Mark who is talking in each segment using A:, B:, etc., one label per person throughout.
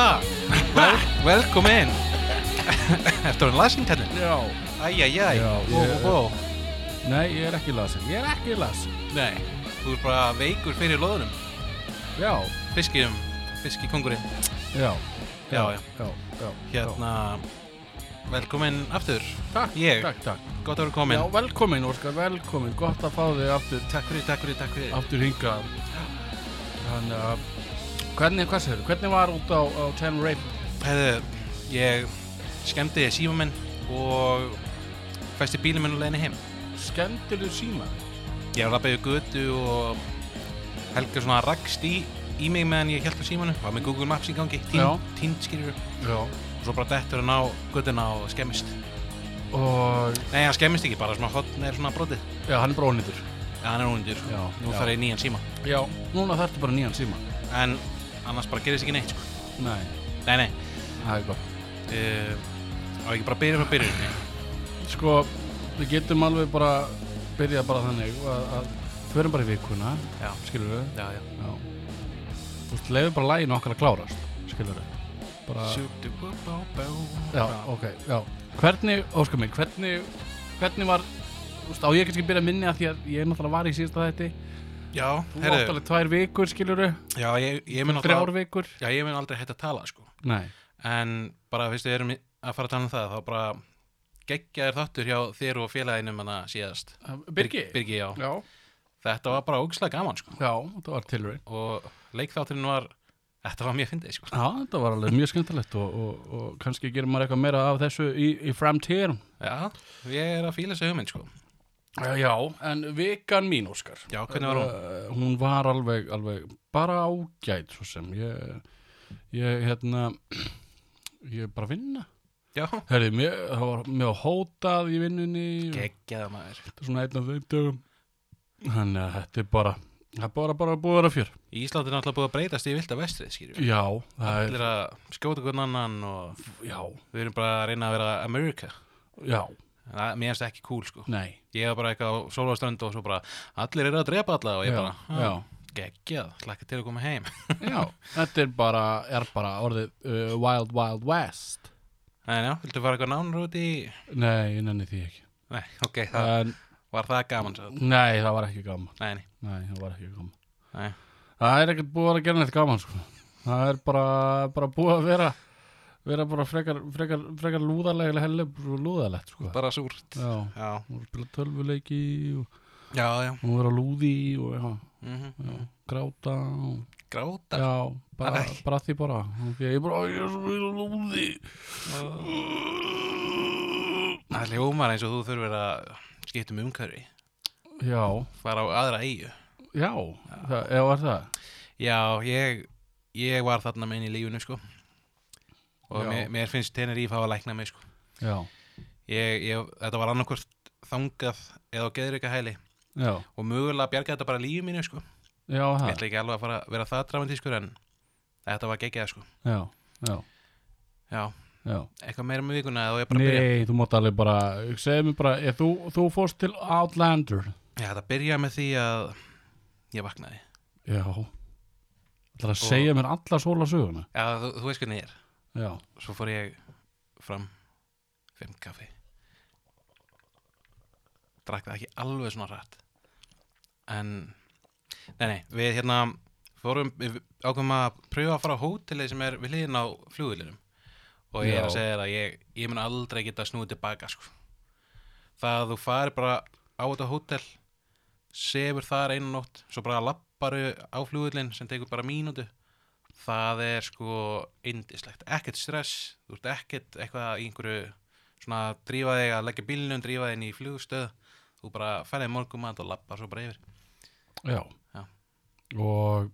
A: Ha, vel, velkomin. Ertu hann lasin kallinn?
B: Já,
A: Æjæjæj,
B: Já,
A: ó,
B: ég-
A: ó, ó.
B: Nei, ég er ekki lasin Ég er ekki lasin
A: Nei, þú er bara veikur fyrir loðunum
B: Já,
A: Fiskirum, fiskikongurinn
B: já.
A: Já, já.
B: já, já
A: Hérna, velkomin aftur.
B: Takk,
A: Ég.
B: takk, takk.
A: Gott að vera komin.
B: Já, velkomin, Óskar, velkomin. Gott að fá þig aftur,
A: Takk fyrir, takk fyrir, takk fyrir.
B: Aftur hingað. Þannig að Hvernig, hvað segir Hvernig var út á, á Tenerife?
A: Hefðu, ég skemmti síma minn og fæsti bílum minn og leiðinni heim.
B: Skemmtileg síma?
A: Ég var lappaði götu og Helga svona rakst í, í mig meðan ég held á símanu var með Google Maps í gangi, skýrur
B: Já.
A: og svo bara dettur hann á götuna og skemmist.
B: Og,
A: Nei, hann skemmist ekki, bara svona hotn er svona brotið.
B: Já, hann er brónýtur
A: Já, hann er
B: Já,
A: nú þarf ég nýjan síma.
B: Já, núna þarftu bara nýjan síma.
A: En annars bara gerist ekki neitt, sko.
B: Nei,
A: Nei, nei,
B: það er gott.
A: Uh, á ekki bara byrja frá byrjunni?
B: Sko, við getum alveg bara byrjað bara þannig að, að förum bara í vikuna,
A: Já,
B: skilur við
A: já, já.
B: Já. Þú veist, leiður bara læginu okkar að klárast, skilur við Bara, já, ok, já. Hvernig, óskar mig, hvernig, hvernig var Þú veist, á ég kannski byrja að minni að því að ég náttúrulega var í síðasta þætti
A: Já,
B: Þú átt alveg tvær vikur, skilur við
A: já, ég, ég mun
B: Þrjár vikur.
A: Já, ég mun aldrei hægt að tala, sko.
B: Nei,
A: En bara, fyrst við erum að fara að tala um það þá bara geggjaðir þáttur hjá þér og félaginum hana síðast.
B: Birgi?
A: Birgi, já.
B: Já,
A: Þetta var bara ógislega gaman, sko.
B: Já, þetta var tilraun.
A: Og leikþátturinn var Þetta var mjög fyndið, sko.
B: Já, þetta var alveg mjög skemmtilegt og, og, og kannski gerir maður eitthvað meira af þessu í, í framtíðin
A: Já, ég er að fíla þessu hugmynd, sko
B: Já, en vikan mín, Óskar.
A: Já, hvernig var hún?
B: Uh, hún var alveg, alveg bara ágæt svo sem. Ég, ég hérna ég er bara að vinna.
A: Já,
B: Herði, mér, það var, var hótað í vinnunni. Og
A: geggjaða maður
B: er svona einn af þeim dögum. Þannig að þetta er bara það er bara, bara búið að vera fjör.
A: Ísland er náttúrulega búið að breytast í vilda vestrið, skýrjum
B: Já, það
A: Allir að skjóta hvern annan og
B: er, já,
A: við erum bara að reyna að vera America.
B: Já,
A: Það, mér finnst ekki cool, sko.
B: Nei.
A: Ég var bara eitthvað á sólaströnd og svo bara Allir eru að drepa alla og ég
B: já,
A: bara
B: já,
A: "Ah, Geggjað, hlakka til að koma heim.
B: Já, þetta er bara, er bara orðið uh, Wild Wild West.
A: En já, viltu fara eitthvað nánar út í?
B: Nei, ég nenni því ekki.
A: Nei, ok, það
B: en,
A: var það gaman svo
B: Nei, það var ekki gaman.
A: Nei, nei,
B: Nei, það var ekki gaman.
A: Nei.
B: Það er ekkert búið að gera neitt gaman sko. Það er bara, bara búið að vera vera bara frekar, frekar, frekar lúðarlega helli lúðarlegt sko.
A: Bara súrt.
B: Já,
A: Já,
B: og spila tölvuleiki og,
A: já,
B: og vera lúði og
A: mm
B: já, gráta og,
A: Gráta?
B: Já, bara, bara því bara. Okay, Ég er bara, ég er svo mikið lúði.
A: Það hljómar eins og þú þurfir að skipta um umhverfi.
B: Já,
A: Fara á aðra eigu
B: já, já, var það?
A: Já, ég Ég var þarna með inn í lífinu, sko Og
B: Já.
A: mér, mér finnst Tenerife hafa læknað mig, sko.
B: Já,
A: ég, ég, Þetta var annarkvort þangað eða á geðrika hæli
B: já,
A: og mögulega bjarga þetta bara lífið mínu, sko.
B: Já,
A: Ég
B: það
A: ætla ekki alveg að fara að vera það dramatískur en þetta var geggjað, sko.
B: Já, já,
A: Já,
B: já.
A: Eitthvað meira með vikuna eða á ég bara að byrja?
B: Nei, þú mátt alveg bara bara, ef þú, þú fórst til Outlander.
A: Ég ætla að byrja með því að ég vaknaði.
B: Já. Það er að segja mér alla svola söguna
A: Já, þú, þú veist hvernig ég er
B: Já,
A: Svo fór ég fram fimm kaffi. Drakk það ekki alveg svona rætt En Nei, nei, við hérna fórum, við ákveðum að pröfa að fara á hótelið sem er við hliðin á flugvölinum og ég er að segja þér að ég, ég mun aldrei geta snúið tilbaka sko. það að þú farir bara á þetta hótel sefur þar einu nótt svo bara lapparu á flugvölin sem tekur bara mínútu það er sko indislegt, ekkert stress þú ert ekkert eitthvað í einhverju svona að drífa þig að leggja bílnum drífa þig inn í flugstöð. Þú bara færði morgumat og lappar svo bara yfir.
B: Já,
A: Já.
B: Og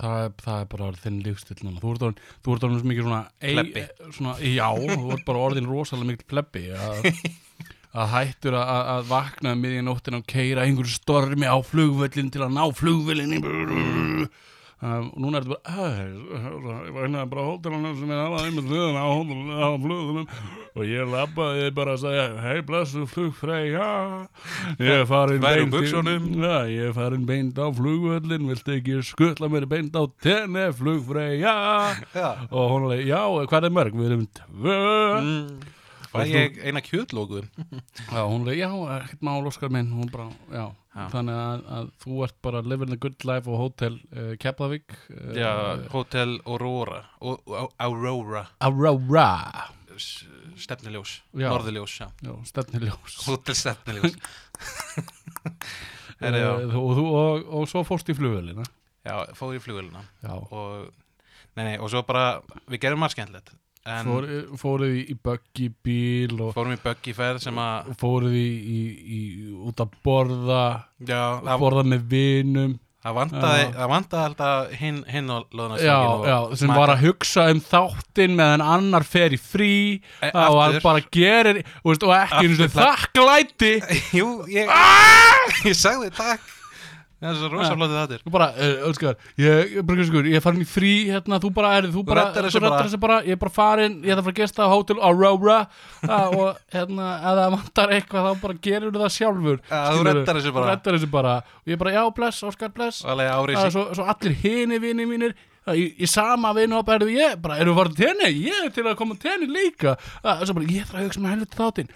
B: það er, það er bara þinn lífstill núna. Þú ert orðin, þú ert orðin mikið svona, ei, svona Já, þú ert bara orðin rosalega mikið plebbi að, að hættur að, að- að vakna um miðjan nóttina og keira einhverju stormi á flugvöllin til að ná flugvöllin um, núna er þetta bara "Æ, ég var hérna bara á hótelunum sem er alveg einmitt liðan á hótelunum og ég labbaði bara að segja hei blessu flugfreyja ég er farin beint ég er farin beint á flugvöllin viltu ekki skuttla mér beint á tenni flugfreyja
A: Já.
B: og hún alveg, já, hvað er mörg? Við erum tvö
A: Mm. Fæ ég eina kjötlóku
B: Já, hún alveg, já, ekkert mál Óskar minn bara, já,
A: Já.
B: þannig að, að þú ert bara living the good life á hótel uh, Keflavík uh,
A: Já, Hotel Aurora O- Aurora.
B: Aurora.
A: Stefniljós.
B: Já, stefniljós
A: Hotel Stefniljós
B: og, og, og, og svo fórst í flugvölina
A: Já, fór í flugvélina.
B: Já,
A: og, nei, nei, og svo bara við gerum en
B: Fór, fóruð í, í buggy bíl og
A: fórum í buggyferð sem að
B: fóruð í, í, í út að borða
A: já,
B: borða með vinum.
A: Það vantaði alltaf hinn hin og loðna
B: já, já, sem var að hugsa um þáttinn meðan annar fer í frí.
A: E,
B: og
A: aftur.
B: bara gerir og, veist, og ekki
A: Aftur pla-
B: þakklæti.
A: Jú, ég ég sagði takk það er svo rosa flótið það er
B: Þú bara, Öskar, ég, ég, ég er farin í frí hérna, þú bara er, þú bara, þú reddar
A: bara.
B: þessu bara, ég er bara farin, ég ætla að fara að gesta á hótel Aurora og hérna, það vantar eitthvað þá bara gerir það sjálfur.
A: Já, þú reddar þessu bara.
B: Þessu bara. Og ég bara, já, bless, Óskar, bless. Uh,
A: sín
B: svo, svo allir hini vini mínir, í, í sama vinu bara, ég, bara, erum við farin til henni? Ég er til að koma til henni líka. Uh, svo bara, ég þarf að hugsa með helviti þáttinn.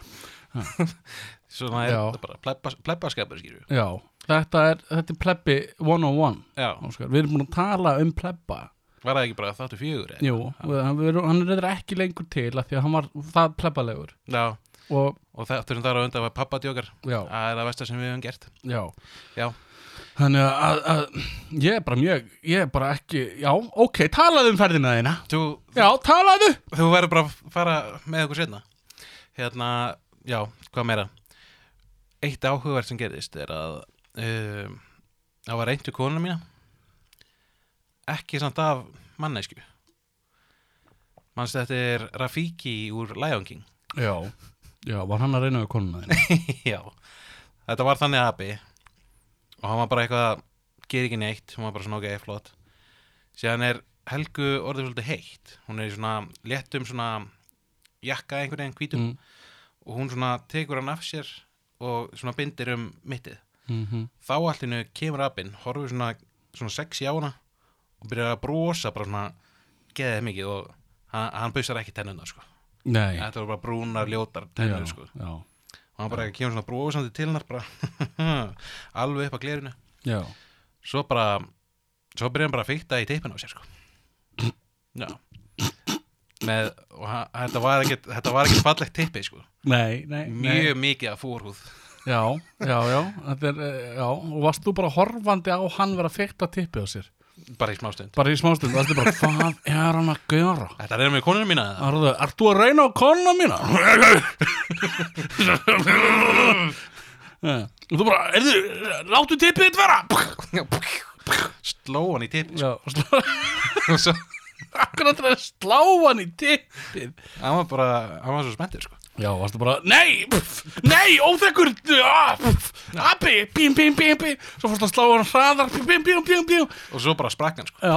A: svona er þetta bara plebba, plebbaskapur skýrju
B: Já, þetta er, þetta er plebbi 101,
A: já,
B: Óskar. Við erum búin að tala um plebba.
A: var það ekki bara þáttu fjögur?
B: Jú, hann, hann er reyndar ekki lengur til af því að hann var það plebbalegur.
A: Já,
B: og
A: og þáttur sem þar á undan var pappatjókar það er það versta sem við hefum gert.
B: Já.
A: Já,
B: Þannig að, að ég er bara mjög, ég er bara ekki, já, ok, talaðu um ferðina þína.
A: Þú,
B: Já, talaðu!
A: Þú verður bara að fara með okkur setna hérna, já, hvað meira? Eitt áhugverð sem gerðist er að um, það var reyndu konuna mína. Ekki samt af mannesku mannst þetta er Rafiki úr Lion King.
B: Já, já, var hann að reyna við konuna þína?
A: Já, þetta var þannig abi og hann var bara eitthvað ger ekki neitt, hún var bara svona ok, flott. Síðan er Helgu orðið svolítið heitt. Hún er í svona léttum svona jakka einhvern veginn hvítum.
B: Mm.
A: og hún svona tekur hann af sér og svona bindir um mittið
B: Mm -hmm.
A: þá allinu kemur abinn, horfir svona, svona sexy á hana og byrjar að brosa bara svona geðið mikið og hann, hann busar ekki tennuna sko.
B: Nei,
A: þetta voru bara brúnar ljótar tennur sko.
B: já,
A: og hann bara kemur svona brosandi til hennar alveg upp að glerinu
B: já,
A: svo bara svo byrjar hann bara að fykta í teipinu á sér sko. já með, og þetta var ekkert fallegt teipi sko.
B: nei, nei,
A: mjög mikið af fórhúð
B: Já, já, já, er, eh, já, og varst þú bara horfandi á hann vera að fekta tippið á sér
A: bara í smástund
B: Bara í smástund, varstu bara, hvað er hann að gera?
A: þetta er með konunum mína?
B: Arðu, ert þú að reyna á konuna mína? Og þú bara, er þið, láttu tippið þitt vera
A: sló hann í
B: Já, slá,
A: og
B: er slá hann í tippið
A: hann var bara, hann var svo spenntur sko.
B: Já, varstu bara, nei, pff, nei, óþekkur ah, pff, Abi, bím, bím, bím, bím Svo fórstu að slá hann hraðar, bím, bím, bím, bím, bím
A: og svo bara sprakk hann sko.
B: Já,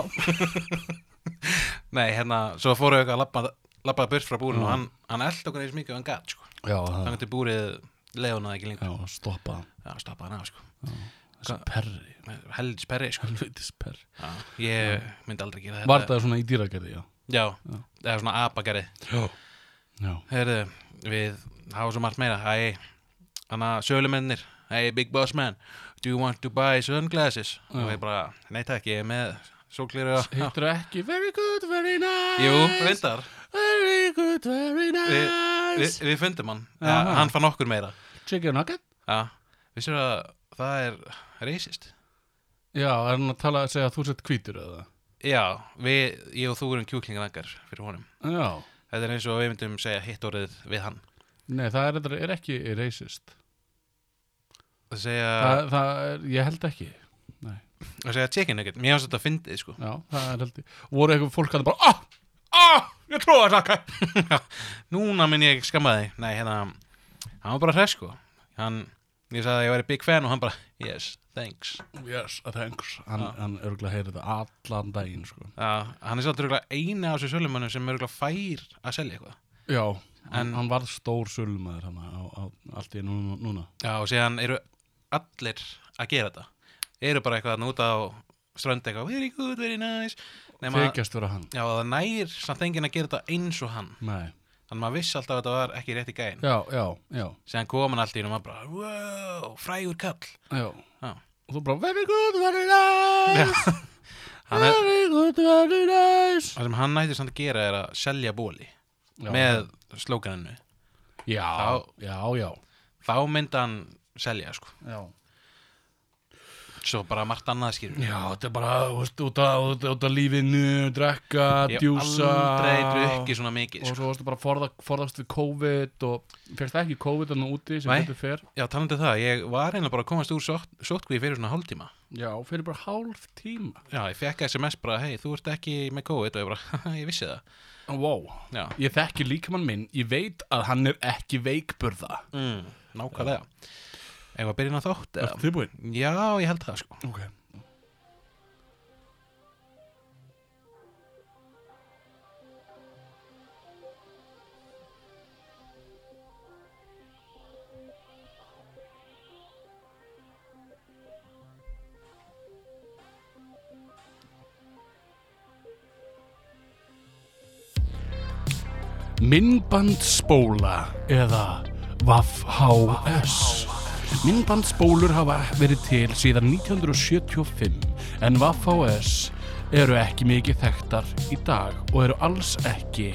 A: nei, hérna, svo fóru eitthvað að labba, labba burt frá búrinu og hann, hann eld okkur eins mikið og hann gat sko.
B: já, það,
A: þannig til búrið leiðunaði ekki lengur.
B: Já, stoppa hann
A: já, stoppa hann af sko.
B: Þessi perri,
A: helds perri sko.
B: helvitis perri.
A: Já, ég myndi aldrei gera þetta.
B: Var það svona í dýragerði, já
A: já, eða svona apagerði.
B: Já, já,
A: Heyrðu, við hafa svo margt meira. Hæ, hana sölumennir. Hey, big boss man Do you want to buy sunglasses?
B: Já.
A: Og ég bara, nei takk, ég er með sólgleru
B: hittur ekki? Very good, very nice.
A: Jú, reyndar.
B: Very good, very
A: Vi,
B: nice.
A: Við fundum hann. Ja. Hann fann okkur meira.
B: Chicken nugget?
A: Já, vissir að það er racist?
B: Já, er hann að tala að segja að þú sett hvítur eða?
A: Já, við, ég og þú erum kjúklinganakar fyrir honum.
B: Já,
A: Þetta er eins og við myndum segja hitt orðið við hann.
B: Nei, það er, er ekki racist.
A: Það segja,
B: það, það er, ég held ekki.
A: Það segja chicken nugget. Mér finnst þetta fyndið sko.
B: Já, það er held ég. Voru eitthvað fólk að bara, ah, ah, ég tróða þakka
A: Núna minn ég skamma þig. Nei, hérna, hann var bara hress sko. Hann, Ég sagði að ég væri big fan og hann bara, yes, thanks
B: Yes, thanks Hann,
A: Já.
B: hann örgulega heyri þetta allan daginn sko.
A: Já, hann er svolítið örugglega eini af þessu sölumönnum sem örugglega fær að selja eitthvað
B: Já,
A: En-
B: hann, hann varð stór sölumæður hann á, á allt í núna, núna.
A: Já, og síðan eru allir að gera þetta Eru bara eitthvað að núta á strönd eitthvað, very good, very nice Nema,
B: Þykjast vera hann
A: já, það nægir samt enginn að gera þetta eins og hann
B: Nei.
A: Þannig maður vissi alltaf að þetta var ekki rétt í gæðin
B: Já, já, já,
A: Síðan kom hann alltaf inn og maður bara, wow, frægur kall.
B: Já.
A: Já.
B: Og þú bara, very good, very nice.
A: Er,
B: Very good, very nice.
A: Það sem hann nætti samt að gera er að selja bóli með slókaninu.
B: Já,
A: Þá-
B: já, já.
A: Þá myndi hann selja, sko.
B: Já,
A: Svo bara margt annað skýrur
B: já þetta er bara, veist, út af lífinu, drekka,
A: Ég hef
B: djúsa.
A: aldrei drukkið svona mikið,
B: Og
A: sko.
B: svo varstu bara forða, forðast við COVID og fyrst ekki COVID en úti sem betur fer?
A: Já, talandi um það, ég var einlega bara að komast úr sótt, sóttkví fyrir svona hálftíma.
B: Já, fyrir bara hálf tíma.
A: Já, ég fekk SMS bara, hei, þú ert ekki með COVID. Og ég bara, ég vissi það.
B: Wow,
A: Já,
B: ég þekki líkamann minn Ég veit að hann er ekki veikburða.
A: Mm, nákvæmlega Ef að byrja inn á þátt eða?
B: Ertu tilbúin?
A: Já, ég held það, sko
B: Ok Myndbandspóla eða VAF-HS Myndbandspólur hafa verið til síðan 1975 en VAF-HS eru ekki mikið þekktar í dag og eru alls ekki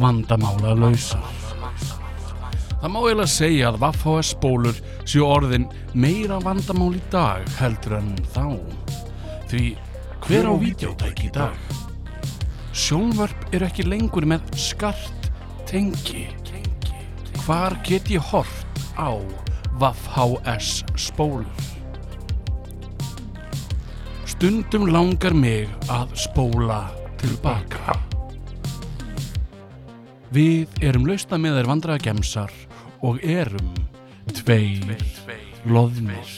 B: vandamála lausar. Það má eiginlega segja að VAF-HS spólur séu orðin meira vandamál í dag heldur en þá. Því hver á vídeótæki í dag? Sjónvörp eru ekki lengur með skart tengi. Hvar get ég hort á VAF-HS spólur? Stundum langar mig að spóla tilbaka. Við erum lausna með þeir vandræða gemsar og erum tveir loðnir.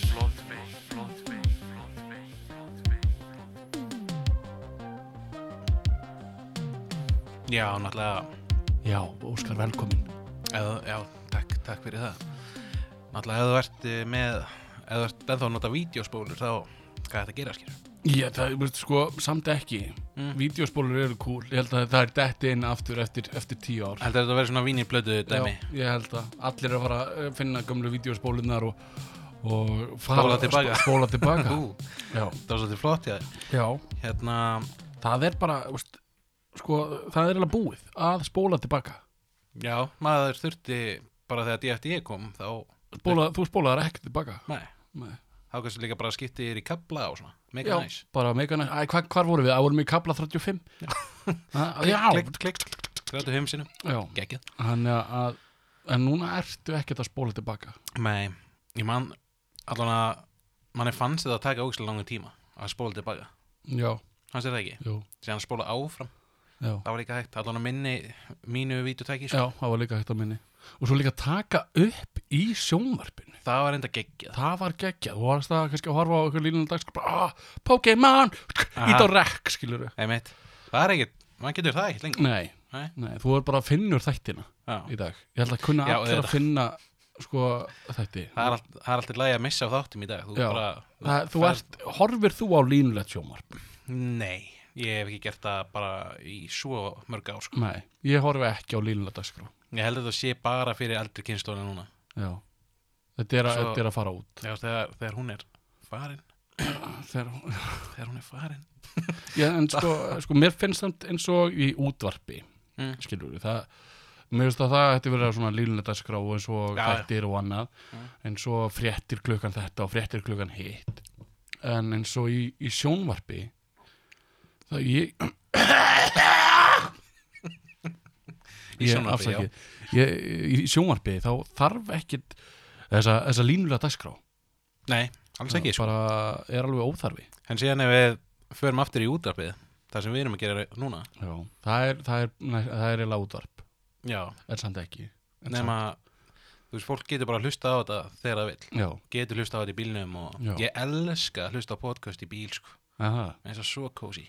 A: Já, náttúrulega
B: Já, Óskar velkomin.
A: eða, Já, takk, takk fyrir það Náttúrulega, ef þú ert eh, með ef þú ert ennþá að nota vídeospólur þá, hvað er þetta að gera, skýr?
B: Já, það er sko samt ekki.
A: Mm.
B: Vídeospólur eru cool. Ég held að það er detti inn aftur eftir, eftir tíu ár.
A: Heldur þetta að vera svona vínirblödu dæmi?
B: Já, ég held að allir er að fara að finna gamlu vídeospólunar og, og fara,
A: Spóla tilbaka.
B: sp- Spóla tilbaka.
A: Það var svolítið flott, já
B: já.
A: Hérna,
B: Það er bara, veist, sko, það er eiginlega búið að spóla tilbaka.
A: já, maður þurfti bara þegar DFD kom þá,
B: Spóla, þú spólaðar ekki tilbaka.
A: nei,
B: Nei.
A: þá kannski líka bara skipti þér í kabla og svona,
B: Já,
A: mega næs
B: bara mega næst. Æ, hva, hvar vorum við? Að vorum við í kabla 35? Já. já,
A: Klikk, klikk, klikk, grætu heim sinum,
B: já.
A: geggið
B: Þannig að, en núna ertu ekkert að spóla tilbaka.
A: Nei, ég man allan að manni fannst þetta að taka ógislega langan tíma að spóla tilbaka,
B: Já,
A: fannst það ekki?
B: jú,
A: Síðan að spóla áfram,
B: já.
A: það var líka hægt allan að minni mínu vítutæki, sko.
B: Já, það var líka hægt að minni. Og svo líka taka upp í sjónvarpinu.
A: það var enda geggjað
B: Það var geggjað. Þú varst að kannski að horfa á eitthvað línulega dag, sko, ah, Pokémon, ít á rekk, skilur við.
A: Einmitt. það er ekkert, maður getur það ekkert lengur
B: Nei,
A: Nei.
B: nei, þú er bara að finnur þættina
A: Já.
B: í dag. Ég held að kunna
A: Já,
B: allir að
A: auðvitað.
B: finna, sko, þætti.
A: það er, allt, það er alltaf lægi að missa á þáttum í dag þú
B: Já.
A: bara,
B: Það, þú
A: ferð-
B: ert, horfir þú á línulegt sjónvarp?
A: nei, ég hef ekki gert það bara í svo mörg ár sko.
B: Nei, ég horfi ekki á línulegt dagskrá.
A: Ég held að það sé bara fyrir eldri kynnslóðina núna
B: Já. Þetta er, að,
A: Svo-
B: þetta er að fara út.
A: Já, þegar, þegar hún er farin
B: Þegar,
A: þegar hún er farin
B: já, en sko, sko, mér finnst það eins og í útvarpi,
A: mm.
B: skilur við, það, mér finnst að það ætti verið svona línulegt dagskrá eins og
A: Já,
B: þættir og annað,
A: Mm.
B: eins og fréttir klukkan þetta og fréttir klukkan hitt. En eins og í, í sjónvarpi, það ég,
A: Í sjónvarpi,
B: ég, í sjónvarpi þá þarf ekkit þessa, þessa línulega dagskrá.
A: nei, alls ekki sko.
B: bara er alveg óþarfi.
A: En síðan ef við förum aftur í útarpið það sem við erum að gera núna.
B: Já. það er það er, það er útvarp.
A: Já,
B: en samt ekki. En
A: nema þú veist, fólk getur bara að hlusta á þetta þegar það vil
B: Já,
A: getur hlusta á þetta í bílnum og ég elska að hlusta á podcast í bíl sko, eins og svo kósi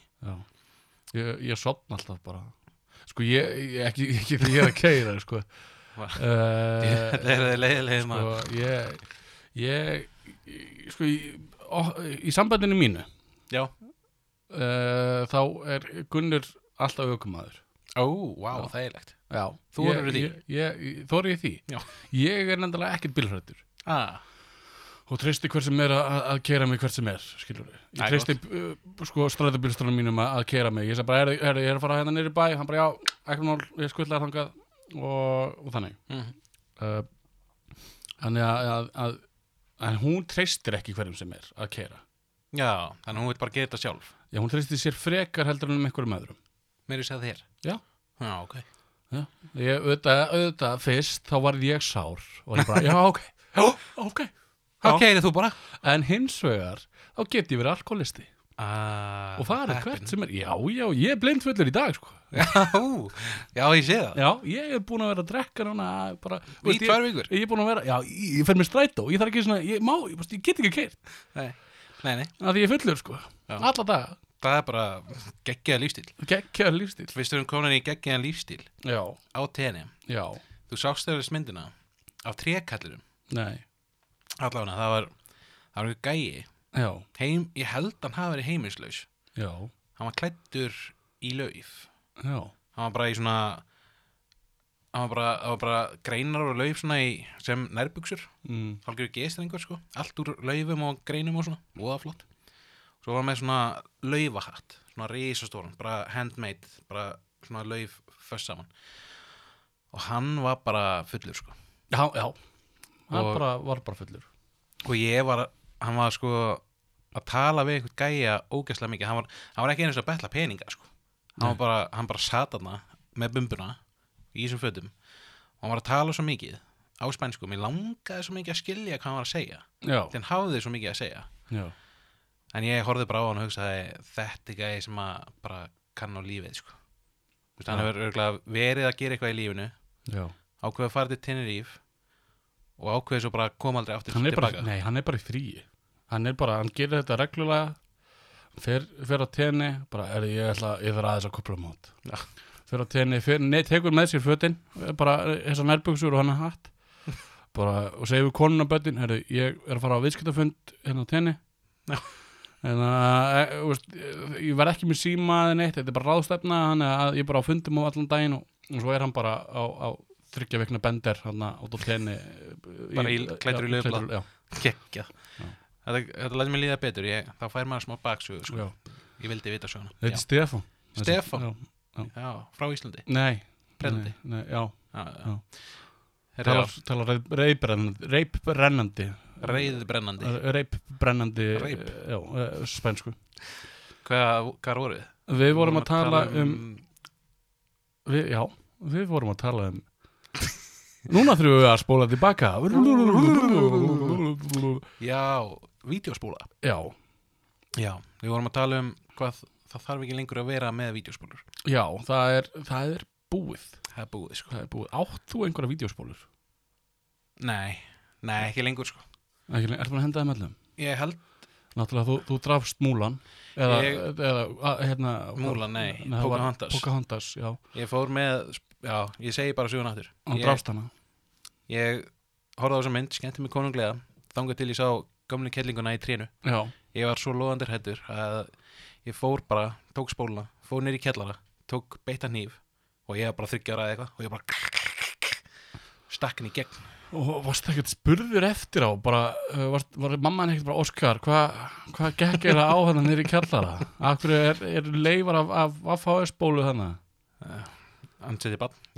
B: Ég, ég sopna alltaf bara Sko, ég, ég ekki, ekki þegar ég er að keira, sko. Uh,
A: þetta er leiðilegið maður
B: Sko, ég, ég, sko, í, ó, í sambandinu mínu
A: já,
B: uh, þá er Gunnur alltaf aukumæður
A: ó, vá,
B: Já.
A: þægilegt.
B: Já,
A: Þorirðu
B: ég-
A: því?
B: Ég, ég, ég, því?
A: Já.
B: Ég er nefnilega ekkert bílhrættur
A: ah,
B: og treysti hver sem er að, að keira mig hvert sem er, skilur við.
A: Það
B: Ég treysti uh, sko stræðubílstrónum mínum að, að keira mig. Ég sagði bara, er, er, ég er að fara hérna í bæ, hann bara, já, ekki mál, ég skullar þangað og, og þannig.
A: mm,
B: Uh, þannig að, að, að hún treystir ekki hverjum sem er að keira.
A: já, þannig að hún veit bara gera þetta sjálf
B: Já, hún treystir sér frekar heldur en um einhverjum öðrum.
A: mér er segð þér
B: Já.
A: já, ok
B: Já, ég, auðvitað, auðvitað, fyrst, þá var ég sár og ég bara, já, ok, já, ok.
A: Ok, er þú bara?
B: En hins vegar, þá get ég verið alkoholisti.
A: ah,
B: og það er hvert sem er, já, já, ég er blindfullur í dag, sko.
A: já, já, ég sé það.
B: Já, ég er búin að vera að drekka núna bara,
A: í tvær vikur?
B: Ég er búin að vera, já, ég, fer með strætó ég þarf ekki svona, ég má, ég, ég get ekki keirt
A: nei, nei, nei,
B: að því ég er fullur, sko, alla daga.
A: Það er bara geggjaða lífstíl
B: geggjaður lífstíl
A: fyrst erum komin í geggjaðan lífstíl
B: Já,
A: á tenni
B: já,
A: þú sást þegar þessi myndina af trékallurum
B: nei,
A: allavega, það var það var einhver gæi Heim, ég held hann hafi verið heimilislaus
B: já,
A: hann var klættur í lauf.
B: Já.
A: Hann var bara í svona hann var bara, það var bara greinar og lauf í, sem nærbuxur.
B: Mm,
A: hálfgjör gestrengur sko. Allt úr laufum og greinum og svona. Voða flott. Svo var hann með svona laufahatt svona risastóran, bara handmade bara svona lauf föss saman. Og hann var bara fullur sko.
B: Já, já, hann
A: Og-
B: bara, var bara fullur
A: og ég var, hann var sko að tala við einhvern gæja ógæslega mikið, hann var, hann var ekki einu að betla peninga sko, hann var
B: Nei.
A: bara hann bara sat þarna með bumbuna í þessum fötum og hann var að tala svo mikið á spænsku, mér langaði svo mikið að skilja hvað hann var að segja, því hann hafði svo mikið að segja.
B: Já,
A: en ég horfði bara á hann og hugsaði þetta er gæði sem að bara kann á lífið sko. Hann hefur verið að gera eitthvað í lífinu.
B: Já.
A: Ákveði að fara til Tenerife og ákveði svo bara að koma aldrei aftur
B: hann er, bara,
A: tilbaka
B: nei, hann er bara í fríi hann er bara, hann gerir þetta reglulega fer, fer á tenni bara, er, ég ætla, ég þarf aðeins að kopla mót
A: Já.
B: fer á tenni, fer, nei, tekur með sér fötin bara þessar nærbuxur og hann er hatt. Bara, og segir við konuna bötin, herru, ég er að fara á viðskiptafund hérna á tenni. En að, e, veist, ég verð ekki með síma eða neitt, þetta er bara ráðstefna þannig að ég er bara á fundum á allan daginn og, og svo er hann bara á, á þryggja vikna bender hann át á tenni
A: Bara í- klæddur í
B: já,
A: Gekja
B: Já.
A: Þetta, þetta læti mig líða betur ég, Þá fær maður smá baksögu sko.
B: já.
A: Ég vildi vita söguna
B: Þetta er
A: já.
B: Stefán
A: Stefán?
B: Já.
A: já, frá Íslandi
B: Nei? Nei, nei, já,
A: já,
B: Já.
A: já. Herra,
B: talar, talar reipbrennandi Reipbrennandi
A: Reyð brennandi
B: Reipbrennandi
A: Reip.
B: Já, eh, spænsku
A: Hvað, hvað voruð?
B: Við vorum að tala um við, Já, við vorum að tala um Núna þurfum við að spóla tilbaka.
A: Já, vídeospóla.
B: Já,
A: Já, við vorum að tala um hvað það þarf ekki lengur að vera með vídeospólur.
B: Já, það er það er búið.
A: Það er búið sko.
B: Það er búið. Átt þú einhverja vídeospólur?
A: Nei, nei, ekki lengur sko.
B: Er búin að henda þeim öllum?
A: Ég held,
B: Náttúrulega, þú, þú drafst múlan. Eða,
A: Ég-
B: eða að, hérna,
A: Múlan, nei,
B: það
A: Pocahontas.
B: Pocahontas, já,
A: ég fór með Já, ég segi bara söguna aftur. Ég-
B: drafst hana.
A: Ég horfði á þessa mynd, skemmti mig konunglega Þangað til ég sá gömlu kellinguna í trénu.
B: Já,
A: Ég var svo loðandir hættur að ég fór bara, tók spóluna Fór nýr í kellara, tók beita hníf Og ég var bara þryggjára eða eitthvað Og ég bara Stakk henni í gegn.
B: Og varst ekkert spurður eftir á? Bara, uh, var, var mamman ekkert bara Óskar, hvað hva gekk er á hann nýri kjallara? Akkur er, er leifar af, af, af fáisbólu þannig?
A: Anseti bann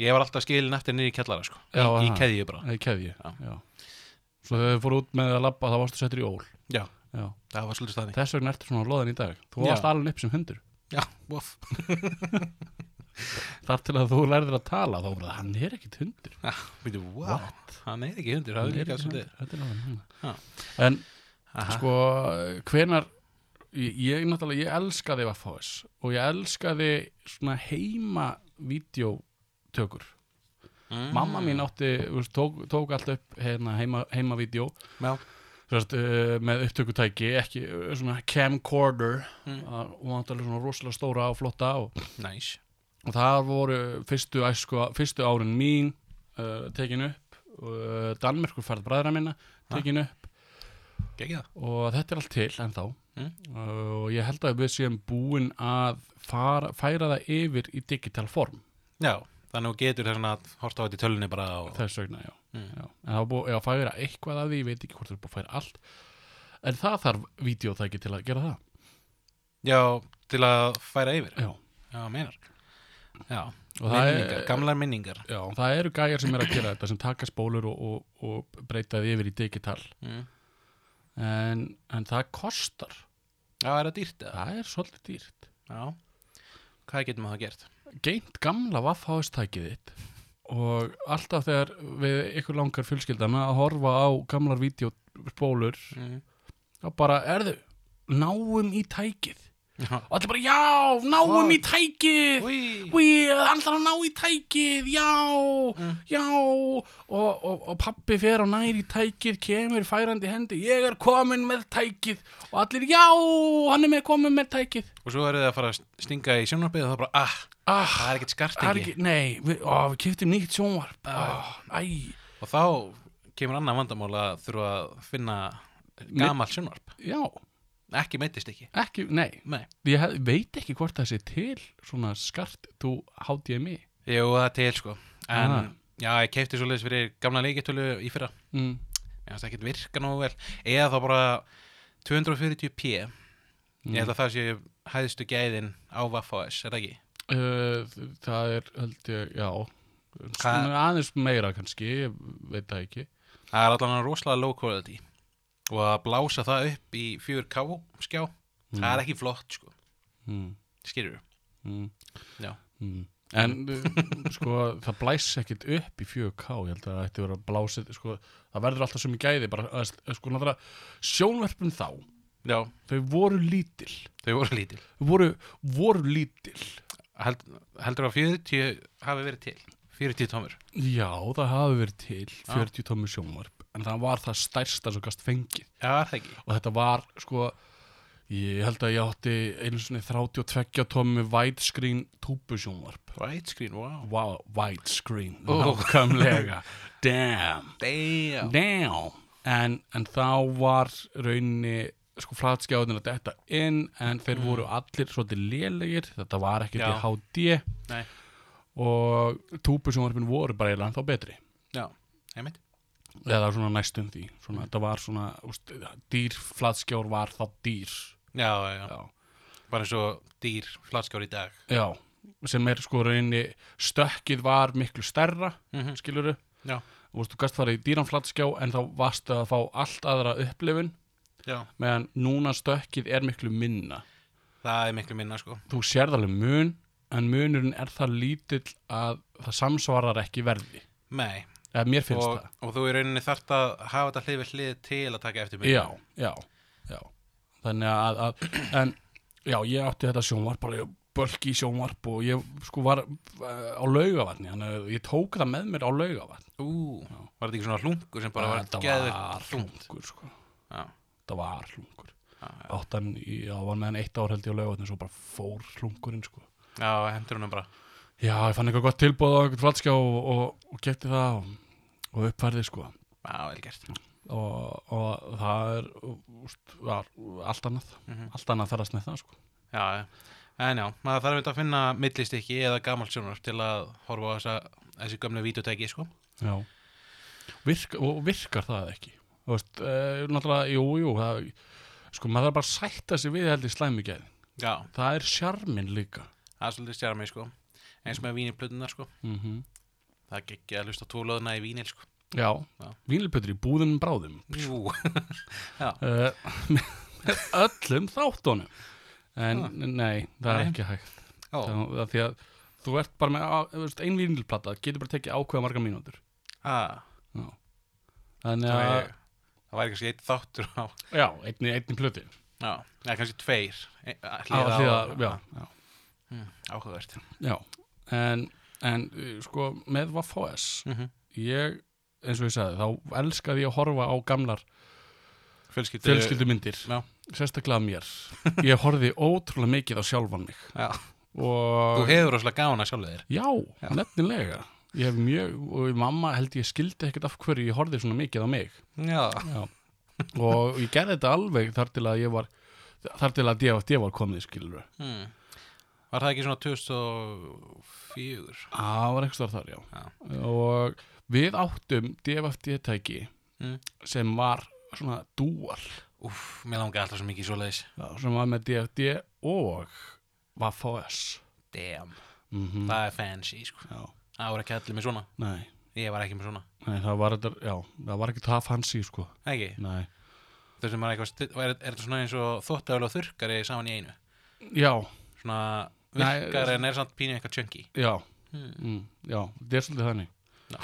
A: Ég var alltaf skilin eftir nýr í kellara sko
B: Já,
A: Í, í keðju bara
B: Eða kefji,
A: Já.
B: já. Svo þegar þið fóru út með að labba þá varstu settur í ól.
A: Já,
B: Já.
A: það var svolítið staðni
B: Þess vegna ertu svona loðin í dag. Þú
A: Já.
B: varst alveg upp sem hundur.
A: Já, voff
B: Þar til að þú lærðir að tala þá var það, hann er ekkit hundur.
A: Býtu, wow, hann er ekki hundur Það er
B: ekki hundur.
A: Já.
B: En
A: Aha.
B: sko, hvenar ég, ég náttúrulega, ég elskaði Vaffáis og ég elskaði svona heima vídeotökur
A: Mm.
B: mamma mín átti, veist, tók, tók allt upp hérna, heima, heimavídeó.
A: Já,
B: Sérst, uh, með upptökutæki ekki uh, svona camcorder.
A: Mm.
B: uh, og vantarlega svona rosalega stóra og flotta og,
A: næs
B: og það voru fyrstu, æsku, fyrstu árin mín uh, tekin upp. Uh, Danmerkur færð bræðra minna tekin upp.
A: Gekki það
B: og þetta er allt til ennþá.
A: Mm.
B: uh, og ég held að við séum búin að fara, færa það yfir í digital form.
A: Já, þannig að þú getur þess að horta á þetta í tölunni bara og...
B: þess vegna, já,
A: Mm.
B: já. en það búið að færa eitthvað af því, ég veit ekki hvort það er búið að færa allt. En það þarf videótæki til að gera það.
A: Já, til að færa yfir.
B: Já,
A: Já, meinar. Já,
B: Og það er-
A: minningar, gamlar minningar.
B: Já, það eru gæjar sem er að gera þetta sem taka spólur og, og, og breyta því yfir í digital.
A: Mm.
B: en, en það kostar.
A: Já, er það dýrt
B: það er svolítið dýrt.
A: Já Hvað getur maður það gert?
B: geint gamla vaffháðstækið þitt og alltaf þegar við ykkur langar fjölskyldana að horfa á gamlar vídeospólur
A: Mm.
B: þá bara, erðu, náum í tækið og allir bara, já, náum
A: Hvað?
B: í tækið. Þarf að ná í tækið, já,
A: Mm.
B: já. Og, og, og pappi fer á nær í tækið, kemur færandi hendi, ég er komin með tækið. Og allir, já, hann er með komin með tækið.
A: Og svo er það að fara að stinga í sjónarbið og það er bara, ah,
B: Ah,
A: það er ekkert skart
B: það er
A: ekki
B: ekki, nei, við, ó, við kiptum nýtt sjónvarp, æ,
A: Og þá kemur annað vandamál að þurfa að finna gamalt sjónvarp.
B: Já,
A: Ekki meittist ekki
B: ekki, nei,
A: Nei
B: ég hef, veit ekki hvort það sé til svona skart tú HDMI.
A: Jú, það er til sko En
B: Ah.
A: já, ég keipti svo leiðis fyrir gamla leikitölu í fyrra
B: Mm.
A: Ég finnst ekkert virka nógu vel Eða þá bara 240p Ég held að það sé hæðstu gæðin á Vaffos, er það ekki?
B: Uh, það er, held ég, já, svona aðeins meira kannski, ég veit það ekki.
A: Það er allan rosalega low quality Og að blása það upp í 4K skjá. Það er ekki flott sko.
B: Mm.
A: Skýrur
B: Mm. Mm. En sko, það blæs ekkit upp í 4K, ég held að það ætti að vera blásið, sko, það verður alltaf sem í gæði, bara, sko, sjónverfin þá,
A: Já,
B: þau voru lítil,
A: þau voru lítil.
B: Voru, voru lítil.
A: Held, Heldur að 40 hafi verið til? 40 tómur?
B: Já, það hafi verið til
A: Já.
B: 40 tómi sjónvarp, en það var það stærsta svo gast fengið.
A: Já,
B: og þetta var, sko, ég held að ég átti einu svona 32 tómi widescreen túbusjónvarp.
A: Widescreen, wow.
B: Wow, widescreen,
A: Ó.
B: nákvæmlega, damn.
A: Damn.
B: Damn. En, en þá var rauninni sko flatskjáðin að detta inn en þeir
A: Mm.
B: voru allir svolítið lélegir. Þetta var ekkert í HD
A: Nei.
B: og túbusjónvarpin voru bara eiginlega þá betri.
A: Já, einmitt
B: eða svona næstum því. Svona, þetta var svona, úst, dýr flatskjár var þá dýr.
A: Já, já, já. Bara eins og dýr flatskjár í dag.
B: Já, sem er sko rauninni stökkið var miklu stærra
A: mm
B: skiluru
A: Já.
B: og þú gast farið í dýran flatskjá en þá varstu að fá allt aðra upplifun
A: Já,
B: meðan núna stökkið er miklu minna.
A: Það er miklu minna sko.
B: Þú sérð alveg mun en munurinn er það lítill að það samsvarar ekki verði.
A: Nei,
B: eða mér finnst
A: og, og þú í rauninni þarft að hafa þetta hlið við hlið til að taka eftir
B: það
A: mig
B: já, já, já þannig að, að en já, ég átti þetta sjónvarp bara bölki sjónvarp og ég sko var uh, á laugavatni þannig að ég tók það með mér á laugavatn.
A: Ú, var þetta ekki svona hlungur sem bara var
B: þetta var
A: hlung
B: hlungur sko.
A: Já,
B: þetta var hlungur
A: já, já,
B: áttan já, var með hann eitt ár held ég á laugavatni svo bara fór hlungurinn sko.
A: Já hendur hún bara.
B: Já, ég fann eitthvað gott tilbúð á eitthvað flatskjá og, og, og kefti það og, og uppfærði sko.
A: Já, vel gert.
B: Og, og það er úst, var, allt annað.
A: Mhm.
B: allt annað þarf að snið það sko.
A: Já, já. en já, maður þarf þetta að finna millistykki eða gamalt sjónvarp til að horfa á þessa, þessi gömlu vídeotæki sko.
B: Já. Virka, og virkar það ekki? Þú veist, e, náttúrulega, jú, jú það, sko, maður þarf bara að sætta sig við held í slæmi gæði,
A: Já,
B: það er sjarmin líka.
A: Það er svolítið stjármi sko. Eins með vínilplötunar sko.
B: Mm
A: það gekk að hlusta tólaðuna í vínil sko.
B: Já,
A: Já.
B: vínilpötur í búðum bráðum.
A: Jú,
B: uh, með öllum þáttunum. En
A: Ah.
B: nei, það er
A: Nei.
B: ekki hægt. Það, það, því að þú ert bara með á- þú veist, ein vínilplata, getur bara tekið ákveða marga mínútur.
A: Að
B: þannig
A: það
B: að,
A: væri- það væri kannski eitt þáttur á
B: já, einni, einni plöti
A: Já, eða kannski tveir. E-
B: já, já,
A: Áhugavert.
B: Já. En, en uh, sko með Vaffos
A: mm
B: ég, eins og ég sagði, þá elskaði ég að horfa á gamlar
A: Fjölskyldu,
B: fjölskyldumyndir
A: Já.
B: sérstaklega mér. Ég horfði ótrúlega mikið á sjálfan mig. Og
A: Þú hefur rosalega gána sjálfur þér.
B: Já,
A: Já.
B: nefnilega. Ég hef mjög, og mamma held ég skildi ekkert af hverju ég horfði svona mikið á mig.
A: Já,
B: já. og ég gerði þetta alveg þar til að ég var þar til að DFD var komið skilur
A: hmm. Var það ekki svona 2004?
B: það var eitthvað þar, já.
A: Já.
B: og við áttum DFD tæki
A: Mm.
B: sem var svona dúal.
A: Úff, mér langi alltaf svo mikið svo leiðis
B: já, sem var með DFD og Vaffos
A: Damn,
B: mm
A: það er fancy sko.
B: Já,
A: Það voru ekki allir með svona.
B: Nei,
A: Ég var ekki með svona.
B: Nei, það var já, það var ekki það fancy, sko,
A: Ekki,
B: nei,
A: veist maður eitthvað Er, er þetta svona eins og þóttafél og þurrkari saman í einu?
B: Já,
A: Svona virkar en er samt pínu eitthvað chunky
B: já
A: hmm.
B: mm, já, þetta er svolítið þannig
A: Já.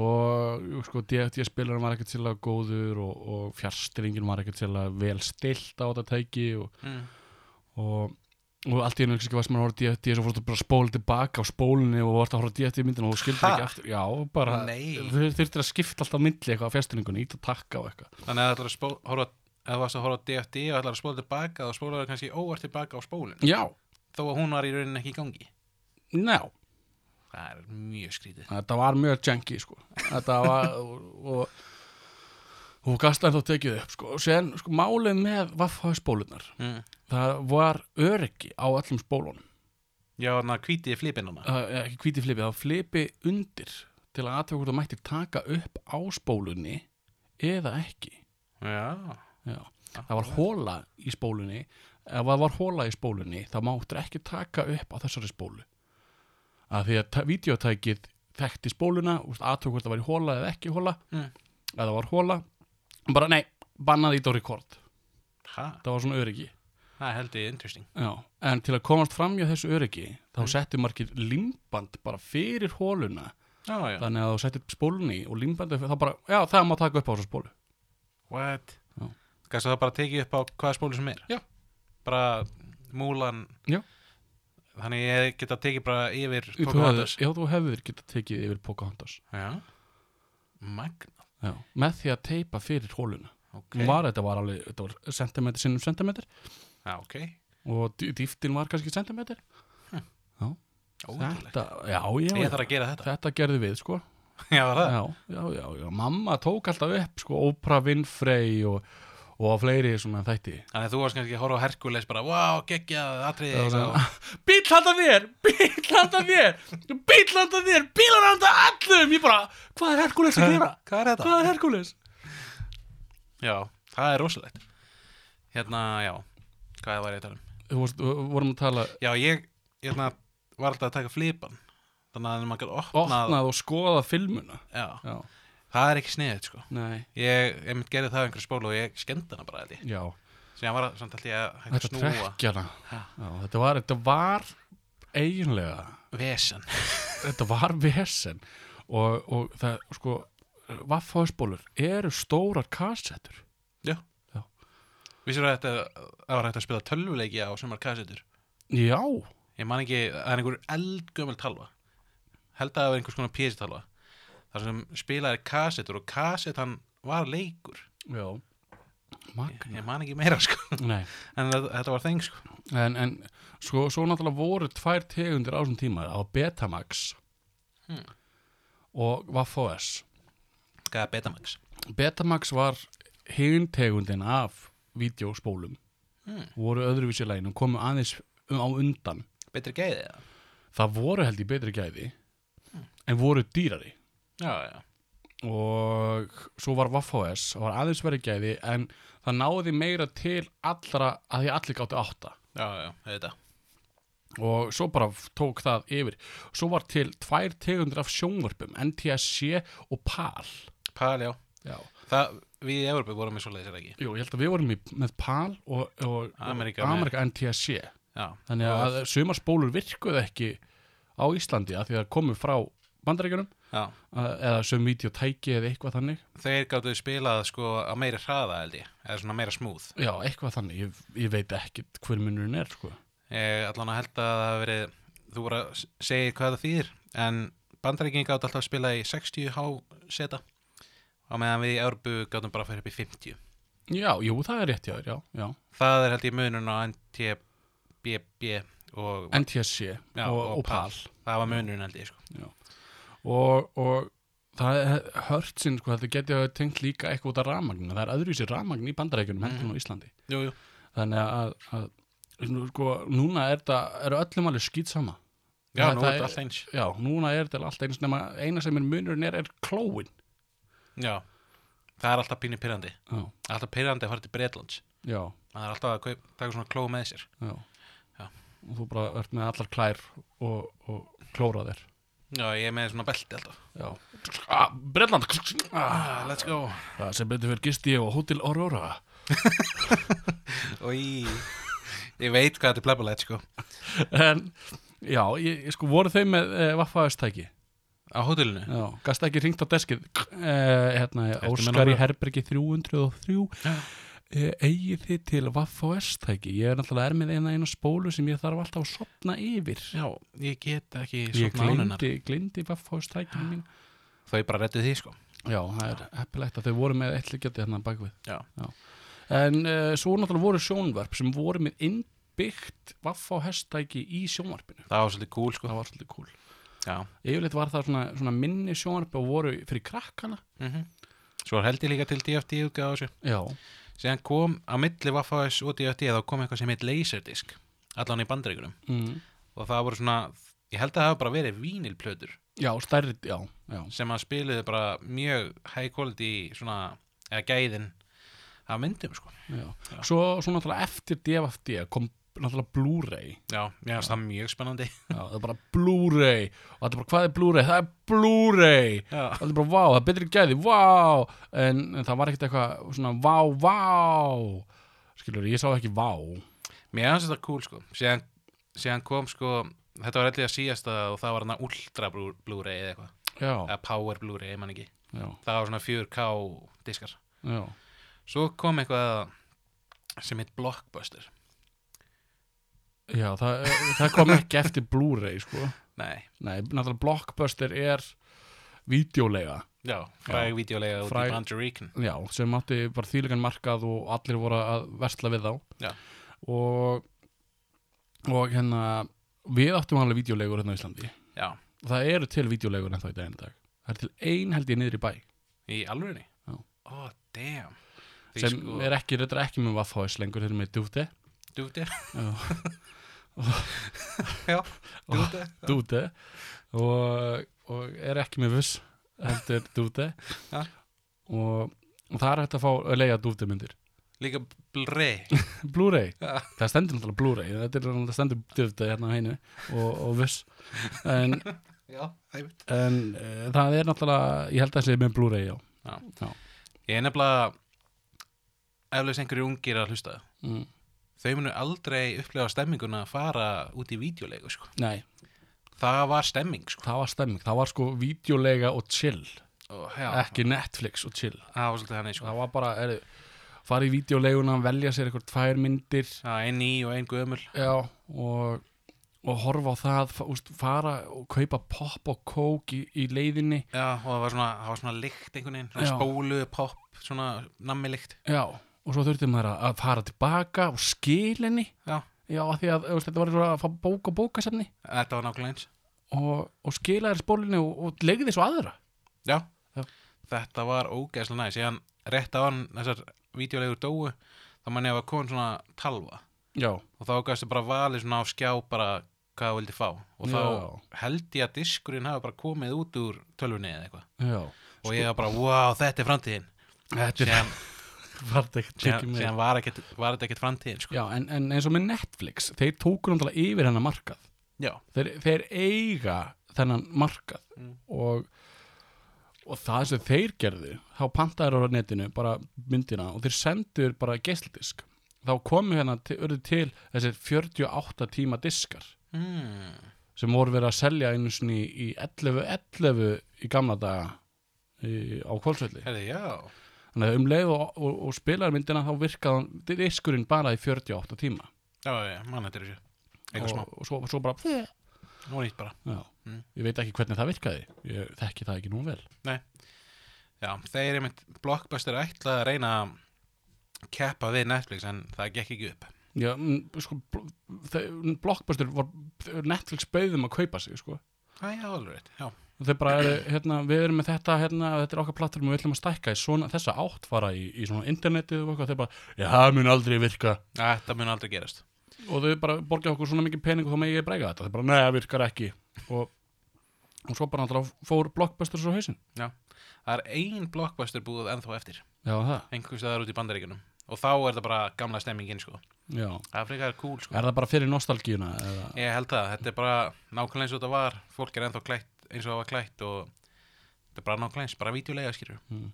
B: og sko, DFD spilarinn var ekkert að góður og, og fjárstringin var ekkert að vel stilt á þetta tæki og,
A: Mm.
B: og, og allt í einu ekki var sem að horfa á DFD svo fórstu bara að spóla tilbaka á spólunni og vorst að horfa á DFD myndina og þú skildir
A: Ha?
B: ekki aftur já, bara, þú þurftir að skipta alltaf á milli eitthvað á fjárstringunni, ít að takka og eitthvað
A: Þannig að það ætlar að horfa, Ef þú varst að horfa á DFD og ætlar að spóla tilbaka þá spólar það kannski óvart tilbaka á spólun
B: já,
A: Þó að hún var í rauninni ekki í gangi
B: ná,
A: Það er mjög skrítið
B: þetta var mjög janky sko. þetta var og, og, og gasta ennþá tekið upp sko. og sen, sko, málið með vaffhaði spólunar
A: mm.
B: það var öryggi á öllum spólunum
A: Já, þannig að hvítið flipinnuna
B: uh, ekki hvíti flipi, það var flipi undir til að aðtöku hvort það mætti taka upp á spólunni eða ekki
A: Já,
B: Já. það var hóla í spólunni ef það var hóla í spólunni þá máttur ekki taka upp á þessari spólu. Að því að vídeotækið þekkti spóluna, aðtöku hvort það var í hóla eða ekki hóla
A: Mm.
B: eða það var hóla bara nei, bannaði ít á rekord
A: ha,
B: það var svona öryggi.
A: Það held ég interesting.
B: Já, en til að komast fram hjá þessu öryggi þá
A: Mm.
B: settu margir limband bara fyrir hóluna
A: Já, já,
B: þannig að þú settir spólunni og limbandi þá bara, já, það má taka upp á þessu spólu.
A: What. Gæstu það bara tekið upp á hvaða spólu sem er?
B: Já.
A: Bara múlan.
B: Já.
A: Þannig ég geta tekið bara yfir Pocahontas.
B: já, þú hefðir geta tekið yfir Pocahontas.
A: Já. Magna,
B: já, með því að teipa fyrir hóluna
A: ok.
B: Okay. var, þetta var alveg, þetta var sentimetr sinnum sentimetr
A: Já, ok.
B: Og dý- dýptin var kannski sentimetr
A: Ótrúlegt.
B: Þetta, já, já,
A: Ég þarf að gera þetta.
B: Þetta gerði við, sko.
A: Já,
B: já, já, já, já, mamma tók alltaf upp sko, Oprah Winfrey og, og fleiri svona þætti.
A: Þannig að þú varst kannski að horfa á Herkules bara Wow, geggjað, atriði
B: bíl handa þér, bíl handa þér bíl handa þér, bílar handa allum ég bara, hvað er Herkules að gera?
A: Hvað er þetta?
B: hvað er Herkules
A: Já, það er rosalegt. Hérna, já Hvað var ég að tala um?
B: þú við vorum að tala
A: Já, ég hérna, var alltaf að taka flipan. Þannig að maður gæti opnað
B: opnað og skoða filmuna.
A: Já,
B: já,
A: það er ekki sniðið sko. Ég, ég mynd gerði það á einhverju spólu og ég skemmti hana bara ég.
B: Já.
A: Síðan var það samt alltaf ég að
B: þetta
A: snúa.
B: já, þetta var, þetta var eiginlega
A: Vesen.
B: Þetta var vesen. Og, og það, sko vaffháðsbólur eru stórar kassettur.
A: Vissir að þetta var hægt að spila tölvuleiki á sumar kassetur
B: já,
A: Ég man ekki, það er einhver eldgömmel talva. Held að það var einhvers konar PC talva þar sem spilaði kassetur og kassetan var leikur.
B: Já. Magna,
A: Ég man ekki meira sko. En þetta, var þeng sko.
B: En, en sko, svo náttúrulega voru tvær tegundir á þessum tíma. Á Betamax
A: Hmm.
B: og Vaffos
A: Hvað er Betamax?
B: Betamax var hinn tegundin af vídeospólum.
A: Hmm.
B: voru öðruvísi lægin og komu aðeins á undan.
A: Betri gæði það?
B: það voru held í betri gæði en voru dýrari
A: Já, já.
B: Og svo var Vaffos var aðeins verið gæði en það náði meira til allra að því allir gáttu átta.
A: Já, já, þetta
B: og svo bara tók það yfir. Svo var til tvær tegundir af sjónvörpum NTSC og PAL
A: Pal, já.
B: Já.
A: Það, við í Evropu vorum við svo leiðis, er ekki?
B: Jú, ég held að við vorum í, með PAL og, og,
A: Ameríka
B: og Amerika NTSC
A: Já.
B: Þannig
A: Og-
B: að sumar spólur virkuðu ekki á Íslandi að því að komu frá bandaríkjunum. að- eða söm videotæki eða eitthvað þannig
A: Þeir gáttu spilað sko á meiri hraða held ég Eða svona meira smúð
B: já, eitthvað þannig, ég, ég veit ekki hver munurinn er sko.
A: Ég allan að held að það verið Þú voru að segja hvað það þýðir en bandaríkinn gátt alltaf að spila í 60 há seta á meðan við í Örbu gáttum bara að fyrir upp í 50
B: Já, jú, það er rétt hjá þér, já, já.
A: það er held ég munun á NTBB og
B: NTSC
A: Já,
B: og,
A: og
B: og PAL.
A: það var munun held ég sko.
B: Og, og það hört sinn, sko, þetta geti að tengt líka eitthvað út af rafmagnu. Það er öðruvísi rafmagn í bandarækjunum heldur en á Íslandi.
A: jú, jú.
B: Þannig að, að sko, núna er þetta, eru öllum alveg skýt sama.
A: já,
B: Það-
A: nú
B: það
A: er þetta eins
B: Já, núna er þetta allt eins nema eina sem er munurinn er, er klóin.
A: já, það er alltaf pínu pyrrandi alltaf pyrrandi að fara til Breitlands
B: já,
A: það er alltaf að taka svona kló með sér
B: já.
A: Já.
B: Og þú bara ert með allar klær og, og klóra þér.
A: Já, ég er með svona belti alltaf.
B: Ah, Bretland. Ah.
A: let's go
B: Það sem betur fyrir gist ég á Hotel Aurora.
A: og ég, veit hvað þetta er plebulegt sko
B: En, já, ég, ég sko, voru þau með e, vaffaðustæki?
A: á hótelinu
B: Já, gasta ekki ringt á deskið eh, hérna,
A: Ertu með
B: Óskar í
A: númerið?
B: Herbergi 303
A: Já.
B: eh, eigið þið til Vaffa-S-tæki ég er náttúrulega er með eina eina spólu sem ég þarf alltaf að sopna yfir.
A: Já, ég get ekki
B: ég
A: svona ánunar
B: glindi, glindi Vaffa-S-tækinu mín
A: þau bara rettu því sko.
B: Já, það er heppilegt að þau voru með eitt líkjandi hérna bakvið
A: já,
B: en uh, svo náttúrulega voru sjónvarp sem voru með innbyggt Vaffa-S-tæki í sjónvarpinu.
A: Það var svolítið cool sko.
B: Það var svolítið cool.
A: Já,
B: yfirleitt var það svona, svona minni sjónvarp og voru fyrir krakkana.
A: Mhm. Svo held ég líka til DFT útgáð Síðan kom á milli Waffas og DFT þá kom eitthvað sem heit Laserdisc allan í bandaríkurum
B: mm.
A: og það voru svona, ég held að það hafa bara verið vínilplötur
B: já, stærri, já, já
A: sem að spiluðu bara mjög high quality svona, eða gæðin af myndum sko.
B: Já.
A: Já.
B: Svo, svo náttúrulega eftir DFD kom náttúrulega Blu-ray
A: Já, mér finnst það mjög spennandi.
B: Já, það er bara Blu-ray og það er bara, hvað er Blu-ray? Það er Blu-ray
A: Já,
B: það er bara, vá, það er betri gæði, vá en, en það var ekkert eitthvað svona, vá, vá skilur, ég sá ekki vá
A: mér finnst þetta cool sko. Síðan, síðan kom sko, þetta var eitthvað að síðasta og það var hana Ultra Blu- Blu-ray eða eitthvað, eða Power Blu-ray, ég man ekki.
B: já,
A: Það var svona 4K diskar.
B: já
A: Svo kom eitthvað sem heit Blockbuster.
B: Já, það, það kom ekki eftir Blu-ray, sko
A: Nei,
B: Nei, náttúrulega Blockbuster er vídeolega
A: já, fræg videolega út í Bandaríkan.
B: Já, sem átti bara þýligan markað og allir voru að versla við þá
A: Já.
B: og og hérna við áttum alveg vídeolegur hérna á Íslandi
A: Já,
B: það eru til vídeolegur ennþá í daginn dag það er til ein held ég niður í bæ
A: í alvörinni.
B: Já.
A: Ó, damn. Því
B: sem
A: sko,
B: er ekki, þetta er ekki með Waffhaus lengur þeir eru með Dúte
A: Dúte.
B: Já.
A: Dúte.
B: Dúte og, og er ekki með Vuss heldur Dúte
A: Já.
B: og, og það er hægt að fá að leiða Dúte myndir
A: Líka Blu-ray.
B: Blu-ray
A: Já.
B: það stendur náttúrulega Blu-ray náttúrulega stendur Dúte hérna á heinu og, og Vuss en,
A: það
B: en uh, það er náttúrulega ég held að það sé með Blu-ray já.
A: Já. Ég er nefnilega eflags einhverju ungir að hlusta.
B: Mm.
A: Þau munu aldrei upplega stemminguna að fara út í videolegu, sko. Það var stemming, sko.
B: það var stemming það var sko vídeolega og chill
A: já,
B: ekki Netflix og chill
A: það var hann, sko.
B: það var bara, er, fara í vídeoleguna velja sér eitthvað tvær myndir
A: Já, ein ný og ein gömul.
B: já, og, og horfa á það úst, fara og kaupa pop og kók í, í leiðinni
A: Já, og það var svona, það var svona lykt einhvern veginn, spólu, pop, svona nammi lykt.
B: já, og svo þurfti maður að- fara tilbaka og skil henni
A: Já.
B: já, af því að þetta var svo að fá bók og bókasefni
A: Þetta var nákvæmlega eins.
B: og, og skila þér spólinu og, og legði svo aðra
A: Já.
B: Já.
A: Þetta var ógeðslega næst. Síðan rétt á hann þessar videolegur dóu, þá mann ég að koma svona talva.
B: já,
A: Og þá gæstu bara valið svona á skjá bara hvað það vildi fá. Og þá held ég að diskurinn hafi bara komið út úr tölvunni eða eitthvað. Og ég var bara, wow, þetta er framtíðin.
B: þetta er var þetta ekkert tekið með
A: var, þetta ekkert framtíðin, sko.
B: en, en eins og með Netflix þeir tóku náttúrulega yfir hennar markað þeir, þeir eiga þennan markað
A: Mm.
B: og, og það sem þeir gerðu þá pantaður á netinu bara myndina og þeir sendur bara geislidisk þá komu hérna til, til þessir 48 tíma diskar
A: Mm.
B: sem voru verið að selja einu sinni í 11.11 í gamla daga í, á kvöldsvelli. Þannig að um leið og, og, og spilaði myndina þá virkaði diskurinn bara í 48 tíma
A: Já, já, mann er þessu.
B: Og, og svo, svo bara
A: Nú nýtt bara.
B: já.
A: Mm.
B: ég veit ekki hvernig það virkaði ég þekki það ekki nú vel
A: Já, þeir einmitt Blockbuster ætlaði að reyna að keppa við Netflix en það gekk ekki upp
B: Já, mm, sko, Blockbuster var, Netflix bauðum að kaupa sig sko.
A: Æ, já, alveg rétt, já
B: þeir bara eru, hérna, við erum með þetta hérna, þetta er okkar platform og við ætlum að stækka svona, þessa átt fara í, í svona internetið og þeir bara, já, það mun aldrei virka.
A: Þetta mun aldrei gerast.
B: Og þau bara borgja okkur svona mikið pening og þá megi ég breyga þetta, þeir bara, neða, virkar ekki. Og, og svo bara náttúrulega fór Blockbuster svo hausinn.
A: Það er ein Blockbuster búið ennþá eftir.
B: Já, það,
A: einhvers staðar út í bandaríkjunum. Og þá er það bara gamla stemmingin sko.
B: Já.
A: Það er frekar cool sko.
B: Er það bara fyrir nostalgíuna? Eða?
A: Ég held það, þetta er bara nákvæmlega eins og þetta var. Fólk er ennþá klætt eins og það var klætt og þetta er bara eins, bara vídeolega skýrur
B: Mm.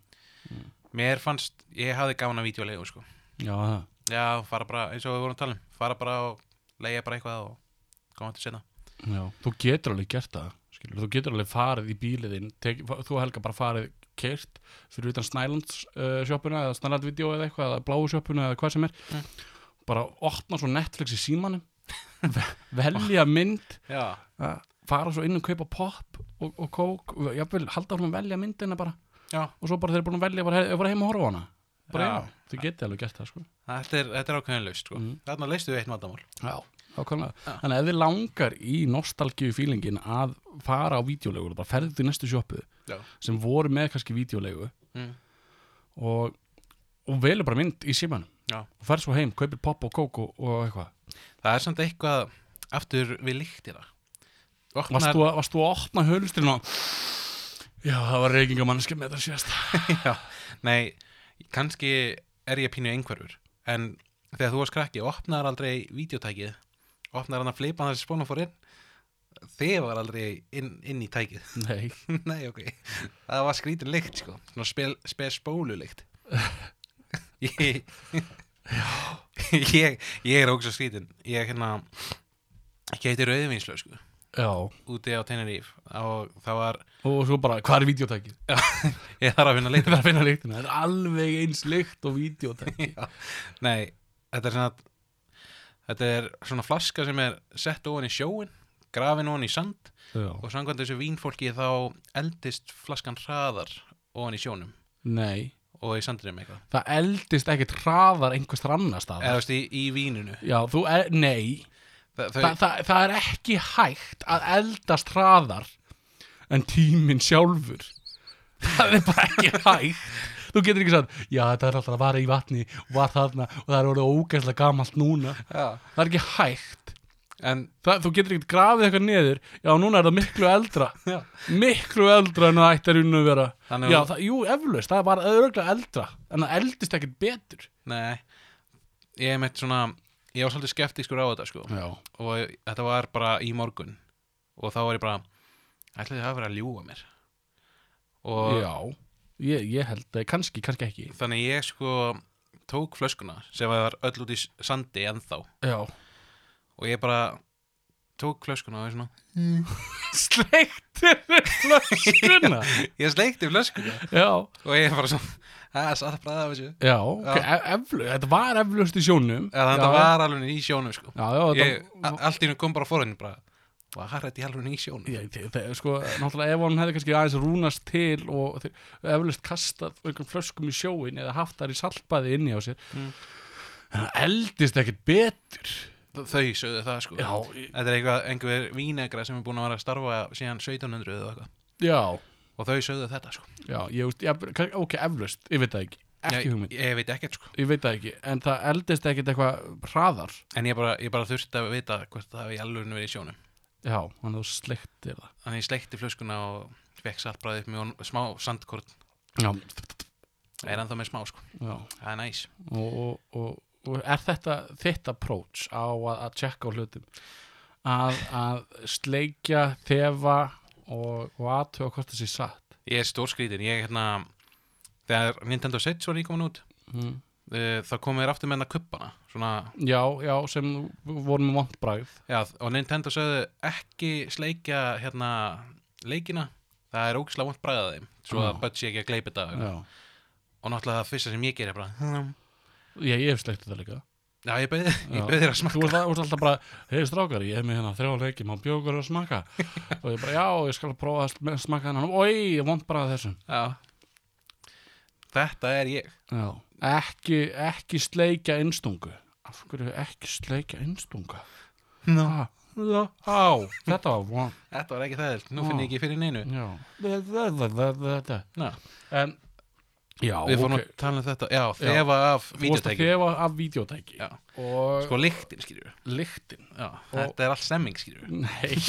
A: Mér fannst, ég hafði gaman að vídeolega sko.
B: Já.
A: Já, fara bara, eins og við vorum að tala um fara bara og leiða bara eitthvað og koma til sena
B: Já, þú getur alveg gert það skilur, þú getur alveg farið í bíliðinn þú Helga bara farið kert fyrir utan Snælands uh, sjoppuna eða Snæland Video eða eitthvað, eða Bláu sjoppuna eða hvað sem er.
A: Mm.
B: bara opna svo Netflix í símanum ve- velja mynd.
A: Já,
B: uh, fara svo inn og kaupa pop og, og kók, og jafnvel halda hún að velja myndina bara
A: já,
B: og svo bara þeir eru búin að velja bara, bara heim og horfa hana bara
A: Já.
B: já, þau getið alveg gert það sko
A: þetta er, er ákveðin laust sko
B: Mm.
A: Þarna leistu við eitt vandamál
B: Já.
A: Já.
B: Þannig að ef þið langar í nostalgíu fílingin að fara á vídeolegu, bara ferðu til næstu sjoppu
A: Já,
B: sem voru með kannski vídeolegu
A: mm.
B: og, og velur bara mynd í símanum og ferð svo heim, kaupir pop og kók og, og eitthvað.
A: það er samt eitthvað aftur við líktina
B: Varst, þú varst þú að opna hölstin og Já, það var reykingamanniski með þetta síðast.
A: já, nei, kannski er ég pínu einhverfur en þegar þú varst krakki, opnaðar aldrei vídeotækið, opnaðar hann að flipa þessi spónum fór inn þið var aldrei inn, inn í tækið
B: Nei.
A: Nei, ok. Það var skrítin lykt, sko. Svona spil, spes spólu lykt. ég, ég, ég er ógst skrítin. Ég hérna, geti rauðvinslög, sko,
B: Já,
A: úti á Tenerife og það var,
B: og svo bara, hvað er vídeotækið?
A: ég þarf að finna
B: Það
A: lykt.
B: er. Það er alveg eins lykt og vídeotækið.
A: Nei, þetta er svona, þetta er svona flaska sem er sett ofan í sjóin, grafin ofan í sand
B: Já.
A: og samkvæmt þessu vínfólki þá eldist flaskan hraðar ofan í sjónum
B: Nei.
A: og í sandinum eitthvað.
B: Það eldist ekkert hraðar einhvers annar staðar.
A: Eða, þú veist, í, í vínunu.
B: Já, þú er, nei
A: Þa, þau,
B: Þa, það, það er ekki hægt að eldast hraðar en tíminn sjálfur. Það er bara ekki hægt. Þú getur ekki sagt, já þetta er alltaf að vara í vatni og var þarna og það er orðið ógæslega gamalt núna.
A: Já.
B: það er ekki hægt.
A: En
B: það, þú getur ekki grafið eitthvað niður. Já núna er það miklu eldra.
A: Já.
B: miklu eldra en það ætti að runna að vera.
A: Þannig
B: já,
A: að-
B: það, jú, eflaust, það var örgulega eldra en það eldist ekkert betur.
A: Nei, ég er meitt svona ég var svolítið skeptískur á þetta sko.
B: Já,
A: og þetta var bara í morgun. Og þá var ég bara ætlaði það að vera að ljúga mér? Og
B: já. Ég, ég held að kannski, kannski ekki.
A: Þannig ég sko tók flöskuna sem var öll út í sandi ennþá.
B: Já,
A: og ég bara tók flöskuna og ég svona.
B: Sleiktir flöskuna?
A: Ég sleikti flöskuna.
B: Já,
A: og ég bara svona það er satt bræða af þessu?
B: Já, ok, e eflu, þetta var eflaust í sjónum.
A: Eða þetta var alveg í sjónum sko.
B: Já, já,
A: ég, a- allt í hennu kom bara fórinn bara var þetta í alveg í sjónum?
B: Ég, þe- þe- sko, náttúrulega ef hann hefði kannski aðeins rúnast til og eflaust kastað einhvern flöskum í sjóin eða haft þar í saltbaði inni á sér
A: Mm.
B: en það eldist ekkert betur
A: þau sögðu það sko.
B: Já, í-
A: Þetta er eitthvað, einhver vínegra sem er búin að vera að starfa síðan 1700 eða eitthvað.
B: Já,
A: og þau sögðu þetta sko.
B: Já, ég veist ég, kann- ok, eflaust, ég veit það ekki. Ekki
A: ég,
B: hugmynd,
A: ég veit ekkert sko.
B: Ég veit það ekki en það eldist ekkert eitthvað hraðar.
A: En ég bara, ég bara þurfti að vita hvort það hefði alveg verið í sjónum.
B: Já, hann þú sleiktir það.
A: Þannig ég sleikti flöskuna og fekk saltbræði upp honum- smá sandkort
B: já,
A: er ennþá með smá sko,
B: já.
A: Það er næs.
B: Og, og, og er þetta þitt approach á að, að tjekka á hlutum? Að, að sleikja, þefa og, og aðtöga hvort það sé satt?
A: Ég er stórskrítin, ég hérna þegar Nintendo Switch var nýkomin út
B: mm.
A: uh, þá komið þér aftur með þetta kuppana svona,
B: já, já, sem voru með vont bragð.
A: Já, og Nintendo sögðu ekki sleikja hérna leikina, það er ógislega vont bræðað þeim, svo að Bud sé ekki að gleypa þetta. Og náttúrulega það fyrsta sem ég gerir er bara "Hm,
B: ég, ég hef sleikt þetta líka.
A: Já, ég beði, þér að
B: ert, þú ert alltaf bara, hei strákar, ég hef með hérna þrjá leiki, má bjókur að smakka? Og ég bara, já, ég skal prófa að sm- smakka hennan oi, ég vond bara þessum.
A: Já. Þetta er ég.
B: Já. Ekki, ekki sleikja innstungu Af hverju ekki sleikja innstunga?
A: no.
B: Já, á, þetta var von
A: Þetta var ekki það, nú finn ég ekki fyrir neinu.
B: Já, þetta
A: Já.
B: En, já,
A: Við fórum
B: ok.
A: að tala um þetta Já, þefa af
B: varst að
A: videotæki
B: þefa af videotæki
A: Já.
B: Og
A: Sko lyktin, skilur
B: lyktin
A: Já, þetta er allt stemming, skilur
B: Nei.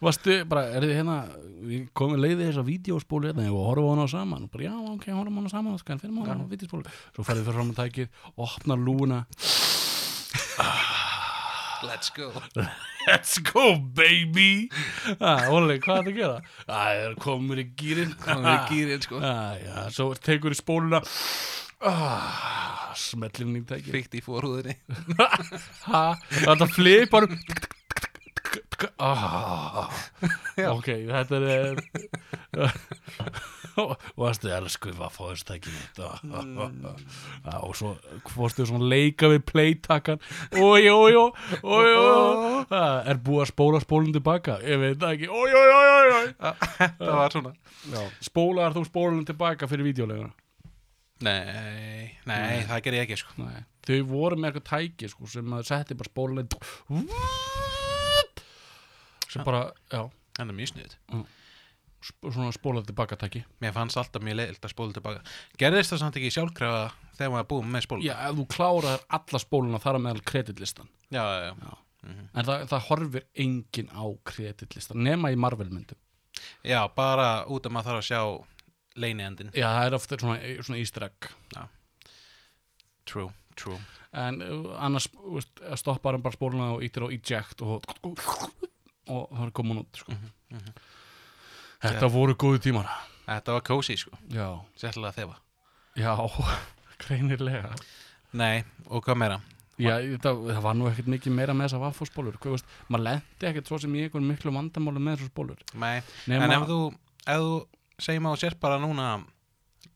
B: Varstu bara, er þið hérna Við komum leiðið þess að vídeospólu hérna og horfum hana saman. Og bara, já, ok, horfum hana saman og skan, fyrir maður á vídeospólu Svo ferðið fyrir fram að tækið, opnar lúuna
A: Let's go.
B: Let's go, baby. Ah, Óli, hvað er það að gera? Það er komur í gýrin
A: Komur í gírinn, sko.
B: ah, Já, svo tekur í spóluna. Ah, Smellir inn í
A: í fórhúðinni
B: ha, þetta flipar. ah, ok, þetta er og varstu elsku hvað fóðist ekki mitt ah, og svo fórstu svona leika við playtakkan oi. Ah, er búið að spóla spólun tilbaka ég veit það ekki. Oi.
A: Þetta var svona.
B: Spólaðar þú spólun tilbaka fyrir videoleguna
A: Nei, nei, það ger ég ekki, sko.
B: Nei. þau voru með eitthvað tæki sko, sem að setti bara spólun sem bara, já.
A: Það er mjög sniðut
B: sp svona spólað tilbaka tæki.
A: Mér fannst alltaf mjög leiðilt að spóla tilbaka. Gerðist það samt ekki sjálfkrafa þegar maður búið með spólu?
B: já, ef þú kláraðir alla spóluna þar að meðal kreditlistan
A: já, já, já.
B: en það, það horfir engin á kreditlistan nema í Marvel myndum
A: Já, bara út að maður þarf að sjá leiniendin
B: já, það er ofta svona, svona easter egg.
A: True, true.
B: En uh, annars stoppar hann bara spóluna og ítir á eject og, og það er komin út sko. þetta voru góðu tímar.
A: Þetta var cozy, sko. Sérlega þefa
B: já greinilega.
A: Nei, og hvað meira?
B: Já, það, það var nú ekkert mikið meira með þessar vaffóspólur maður lendi ekkert svo sem í einhverjum miklu vandamáli með þessar spólur
A: Nei,
B: Nema,
A: en ef þú, ef þú segjum þú sért bara núna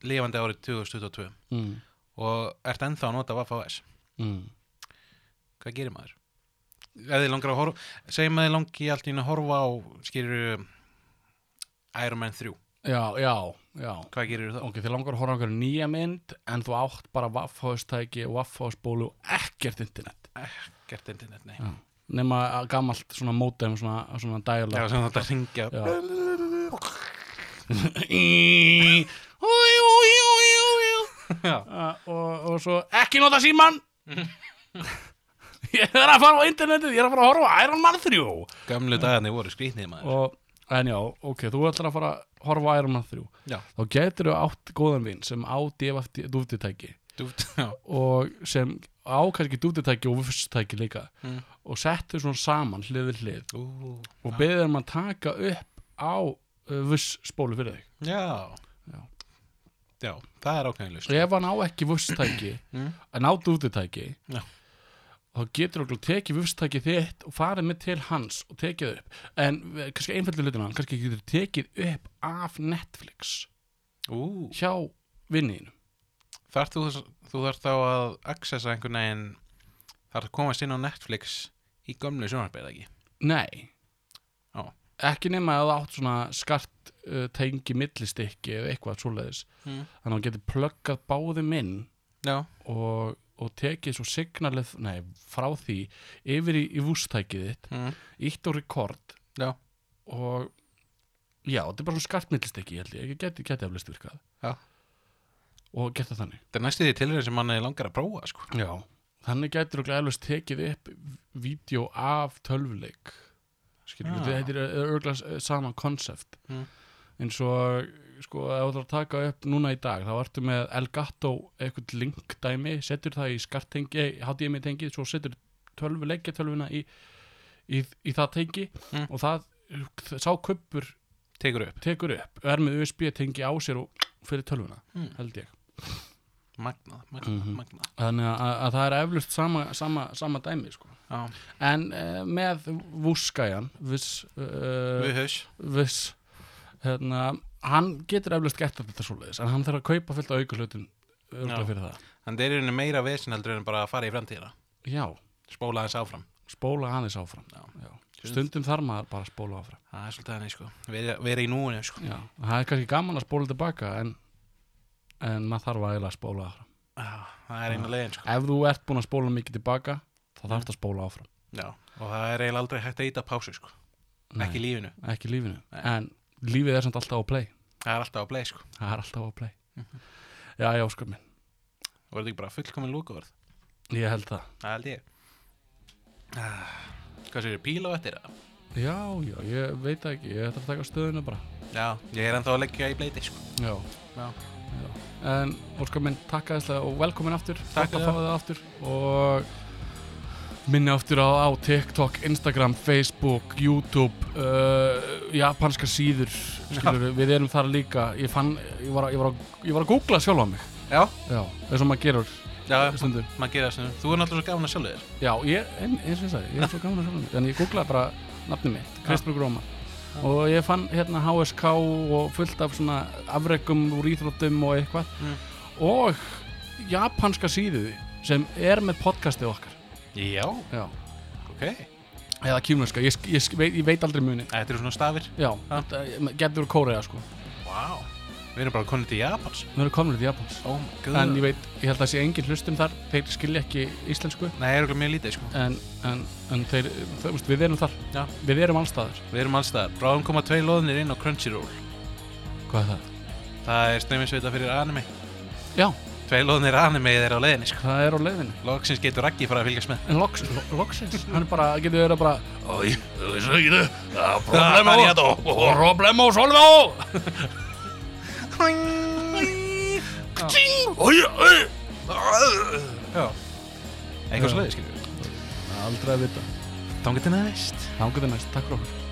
A: lifandi árið 2022
B: mm,
A: og ert ennþá að nota Vaffa OS
B: mm,
A: hvað gerir maður? Ef þið langar að horfa segjum að þið langi allt í einu að horfa á skýrur Iron Man 3
B: Já, já, já
A: hvað gerir þá?
B: Ok, þið langar að horfa á einhverju nýja mynd En þú átt bara vaffhóðstæki og vaffhóðsbólu og ekkert internet
A: Gert internet, nei
B: já. Nema að gamalt svona mótem Svona, svona
A: Já,
B: dialog
A: sem þetta ringja
B: Já.
A: Já.
B: uh, og, og svo ekki nota síman ég er að fara á internetið ég er að fara að horfa Iron Man 3
A: Gamlu dagarnir voru skrýtnið maður
B: og, en já, ok, þú ætlar að fara að horfa Iron Man 3
A: Já.
B: þá getur þú átt góðan vinn sem á dúftitæki
A: Dúft, já,
B: og sem á kannski dúftitæki og vufstæki líka
A: Mm.
B: og settur svona saman hlið við hlið
A: Ú,
B: og beður um að taka upp á uh, vuss spólu fyrir þig
A: já.
B: Já.
A: Já, það er ákveðinlust
B: og ef hann á ekki vufstæki
A: Mm.
B: en á dúftitæki
A: Já.
B: Þá getur þú tekið vufstæki þitt og farið með til hans og tekið upp. En eh, kannski einfældi hlutina kannski getur tekið upp af Netflix
A: Ú,
B: hjá vinniðinu
A: þarf þú, þú þarf þá að accessa einhvern veginn þarf að komast inn á Netflix í gömlu sjónarbeið ekki?
B: Nei.
A: Já.
B: Ekki nema að átt svona skart uh, tengi millistikki eða eitthvað svoleiðis.
A: Mm.
B: þannig að þú getur pluggað báðum inn
A: Já,
B: og, og tekið svo signalið nei, frá því yfir í, í vústækið þitt
A: mm.
B: ítt og rekord
A: já,
B: og já, þetta er bara svona skart millistikki ég held ég, ég geti, geti aflist virkað
A: Já.
B: og geta þannig
A: þetta er næstu því tilhverjum sem manni langar að prófa sko.
B: Já, þannig getur þú glæðilegst tekið upp vídeo af tölvuleik
A: Já.
B: við, þetta er örgulega sama konsept
A: Mm.
B: eins og sko, ef þú ætlar að taka upp núna í dag, þá ertu með Elgato eitthvað linkdæmi, setur það í skartengi, HDMI tengi svo setur tölvuleikja tölvuna í, í, í það tengi
A: Mm.
B: og það, sá kuppur
A: Tekur upp,
B: tekur upp, er með USB tengi á sér og fyrir tölvuna,
A: Mm.
B: held ég
A: magnað, magnað,
B: Mhm.
A: magnað
B: þannig að, að það er eflust sama, sama, sama dæmi sko
A: Já,
B: En uh, með vúskæjan viss, uh, viss hérna, hann getur eflust gert þetta svoleiðis en hann þarf að kaupa fullt fyrir það.
A: Þannig er rauninni meira vesen heldur en bara að fara í framtíðina.
B: Já,
A: Spóla aðeins áfram.
B: Spóla aðeins áfram
A: Já.
B: Já. Stundum þarf maður bara að spóla áfram.
A: Það er svolítið þannig sko. Vera, vera í núinu sko.
B: Það er kannski gaman að spóla tilbaka en, en maður þarf að eiginlega að spóla áfram.
A: Það er eina leiðin sko.
B: Ef þú ert búin að spóla mikið tilbaka þá þarf þetta að spóla áfram.
A: Og það er eiginlega aldrei hægt að íta pásu sko. Ekki lífinu.
B: ekki lífinu. En lífið er samt alltaf á play.
A: Það er alltaf á bleið sko.
B: Það er alltaf á play.
A: Mhm.
B: Já, já, sko minn.
A: Er þetta ekki bara fullkomin lúkaverð
B: Ég held það.
A: Það held ég. Ah, Hvað séu, píl á eftir það?
B: Já, já, ég veit það ekki. Ég ætla að taka stöðuna bara.
A: Já, ég er ennþá að leggja í bleiti sko.
B: Já,
A: Já,
B: En Óskar minn, takk aðeinslega og velkomin aftur.
A: Takk
B: Gott að fá þig aftur. Og minni aftur á, á TikTok, Instagram, Facebook, YouTube uh, Japanska síður skilur, Við erum þar líka. Ég fann, ég var, að- ég var, að, ég var að googla sjálf á mig.
A: Já,
B: Já, eins og maður gerur
A: já
B: stundum.
A: Maður það sem Þú er náttúrulega svo gafin að sjálfu þér.
B: Já, ég, en, eins og ég sagði, ég er svo gaman að sjálf mig. Þannig ég googlaði bara nafnið mitt, Kristbjörg Rómar Og ég fann hérna HSK og fullt af svona afrekum úr íþróttum og eitthvað.
A: Mm.
B: Og japanska síðu sem er með podcastið okkar
A: Já,
B: Já.
A: Ok.
B: Eða kýmneska, ég, ég, sk- veit, ég veit aldrei munin
A: Þetta eru svona stafir
B: Já,
A: Ha?
B: þetta getur úr Kórea sko.
A: Vá. Við erum bara konið til Japans.
B: Við erum komin til Japans.
A: Oh my god.
B: En ég veit, ég held að sé engin hlustum þar. Þeir skilja ekki íslensku.
A: Nei, það er okkur mjög lítið sko.
B: En, en, en þeir, þau, veist, við erum þar.
A: Já.
B: Við erum allstaðar
A: Við erum allstaðar Bráðum koma tvei loðnir inn á Crunchyroll.
B: Hvað er það?
A: Það er streyminsveita fyrir anime.
B: Já,
A: Tvei loðnir anime er á leiðinni sko.
B: Það er á leiðinni.
A: Loksins getur Raggi fara að fylgjast með.
B: En loks, lo, loksins, hann er bara, getur verið bara Oi, þú segir þau
A: Problemo.
B: Problemo Problemo solvo Oi, oi
A: Já. Eitthvað
B: Já.
A: svo leiði skilur
B: Aldrei að vita.
A: Þá getur næst.
B: Þá getur næst, takk fyrir okkur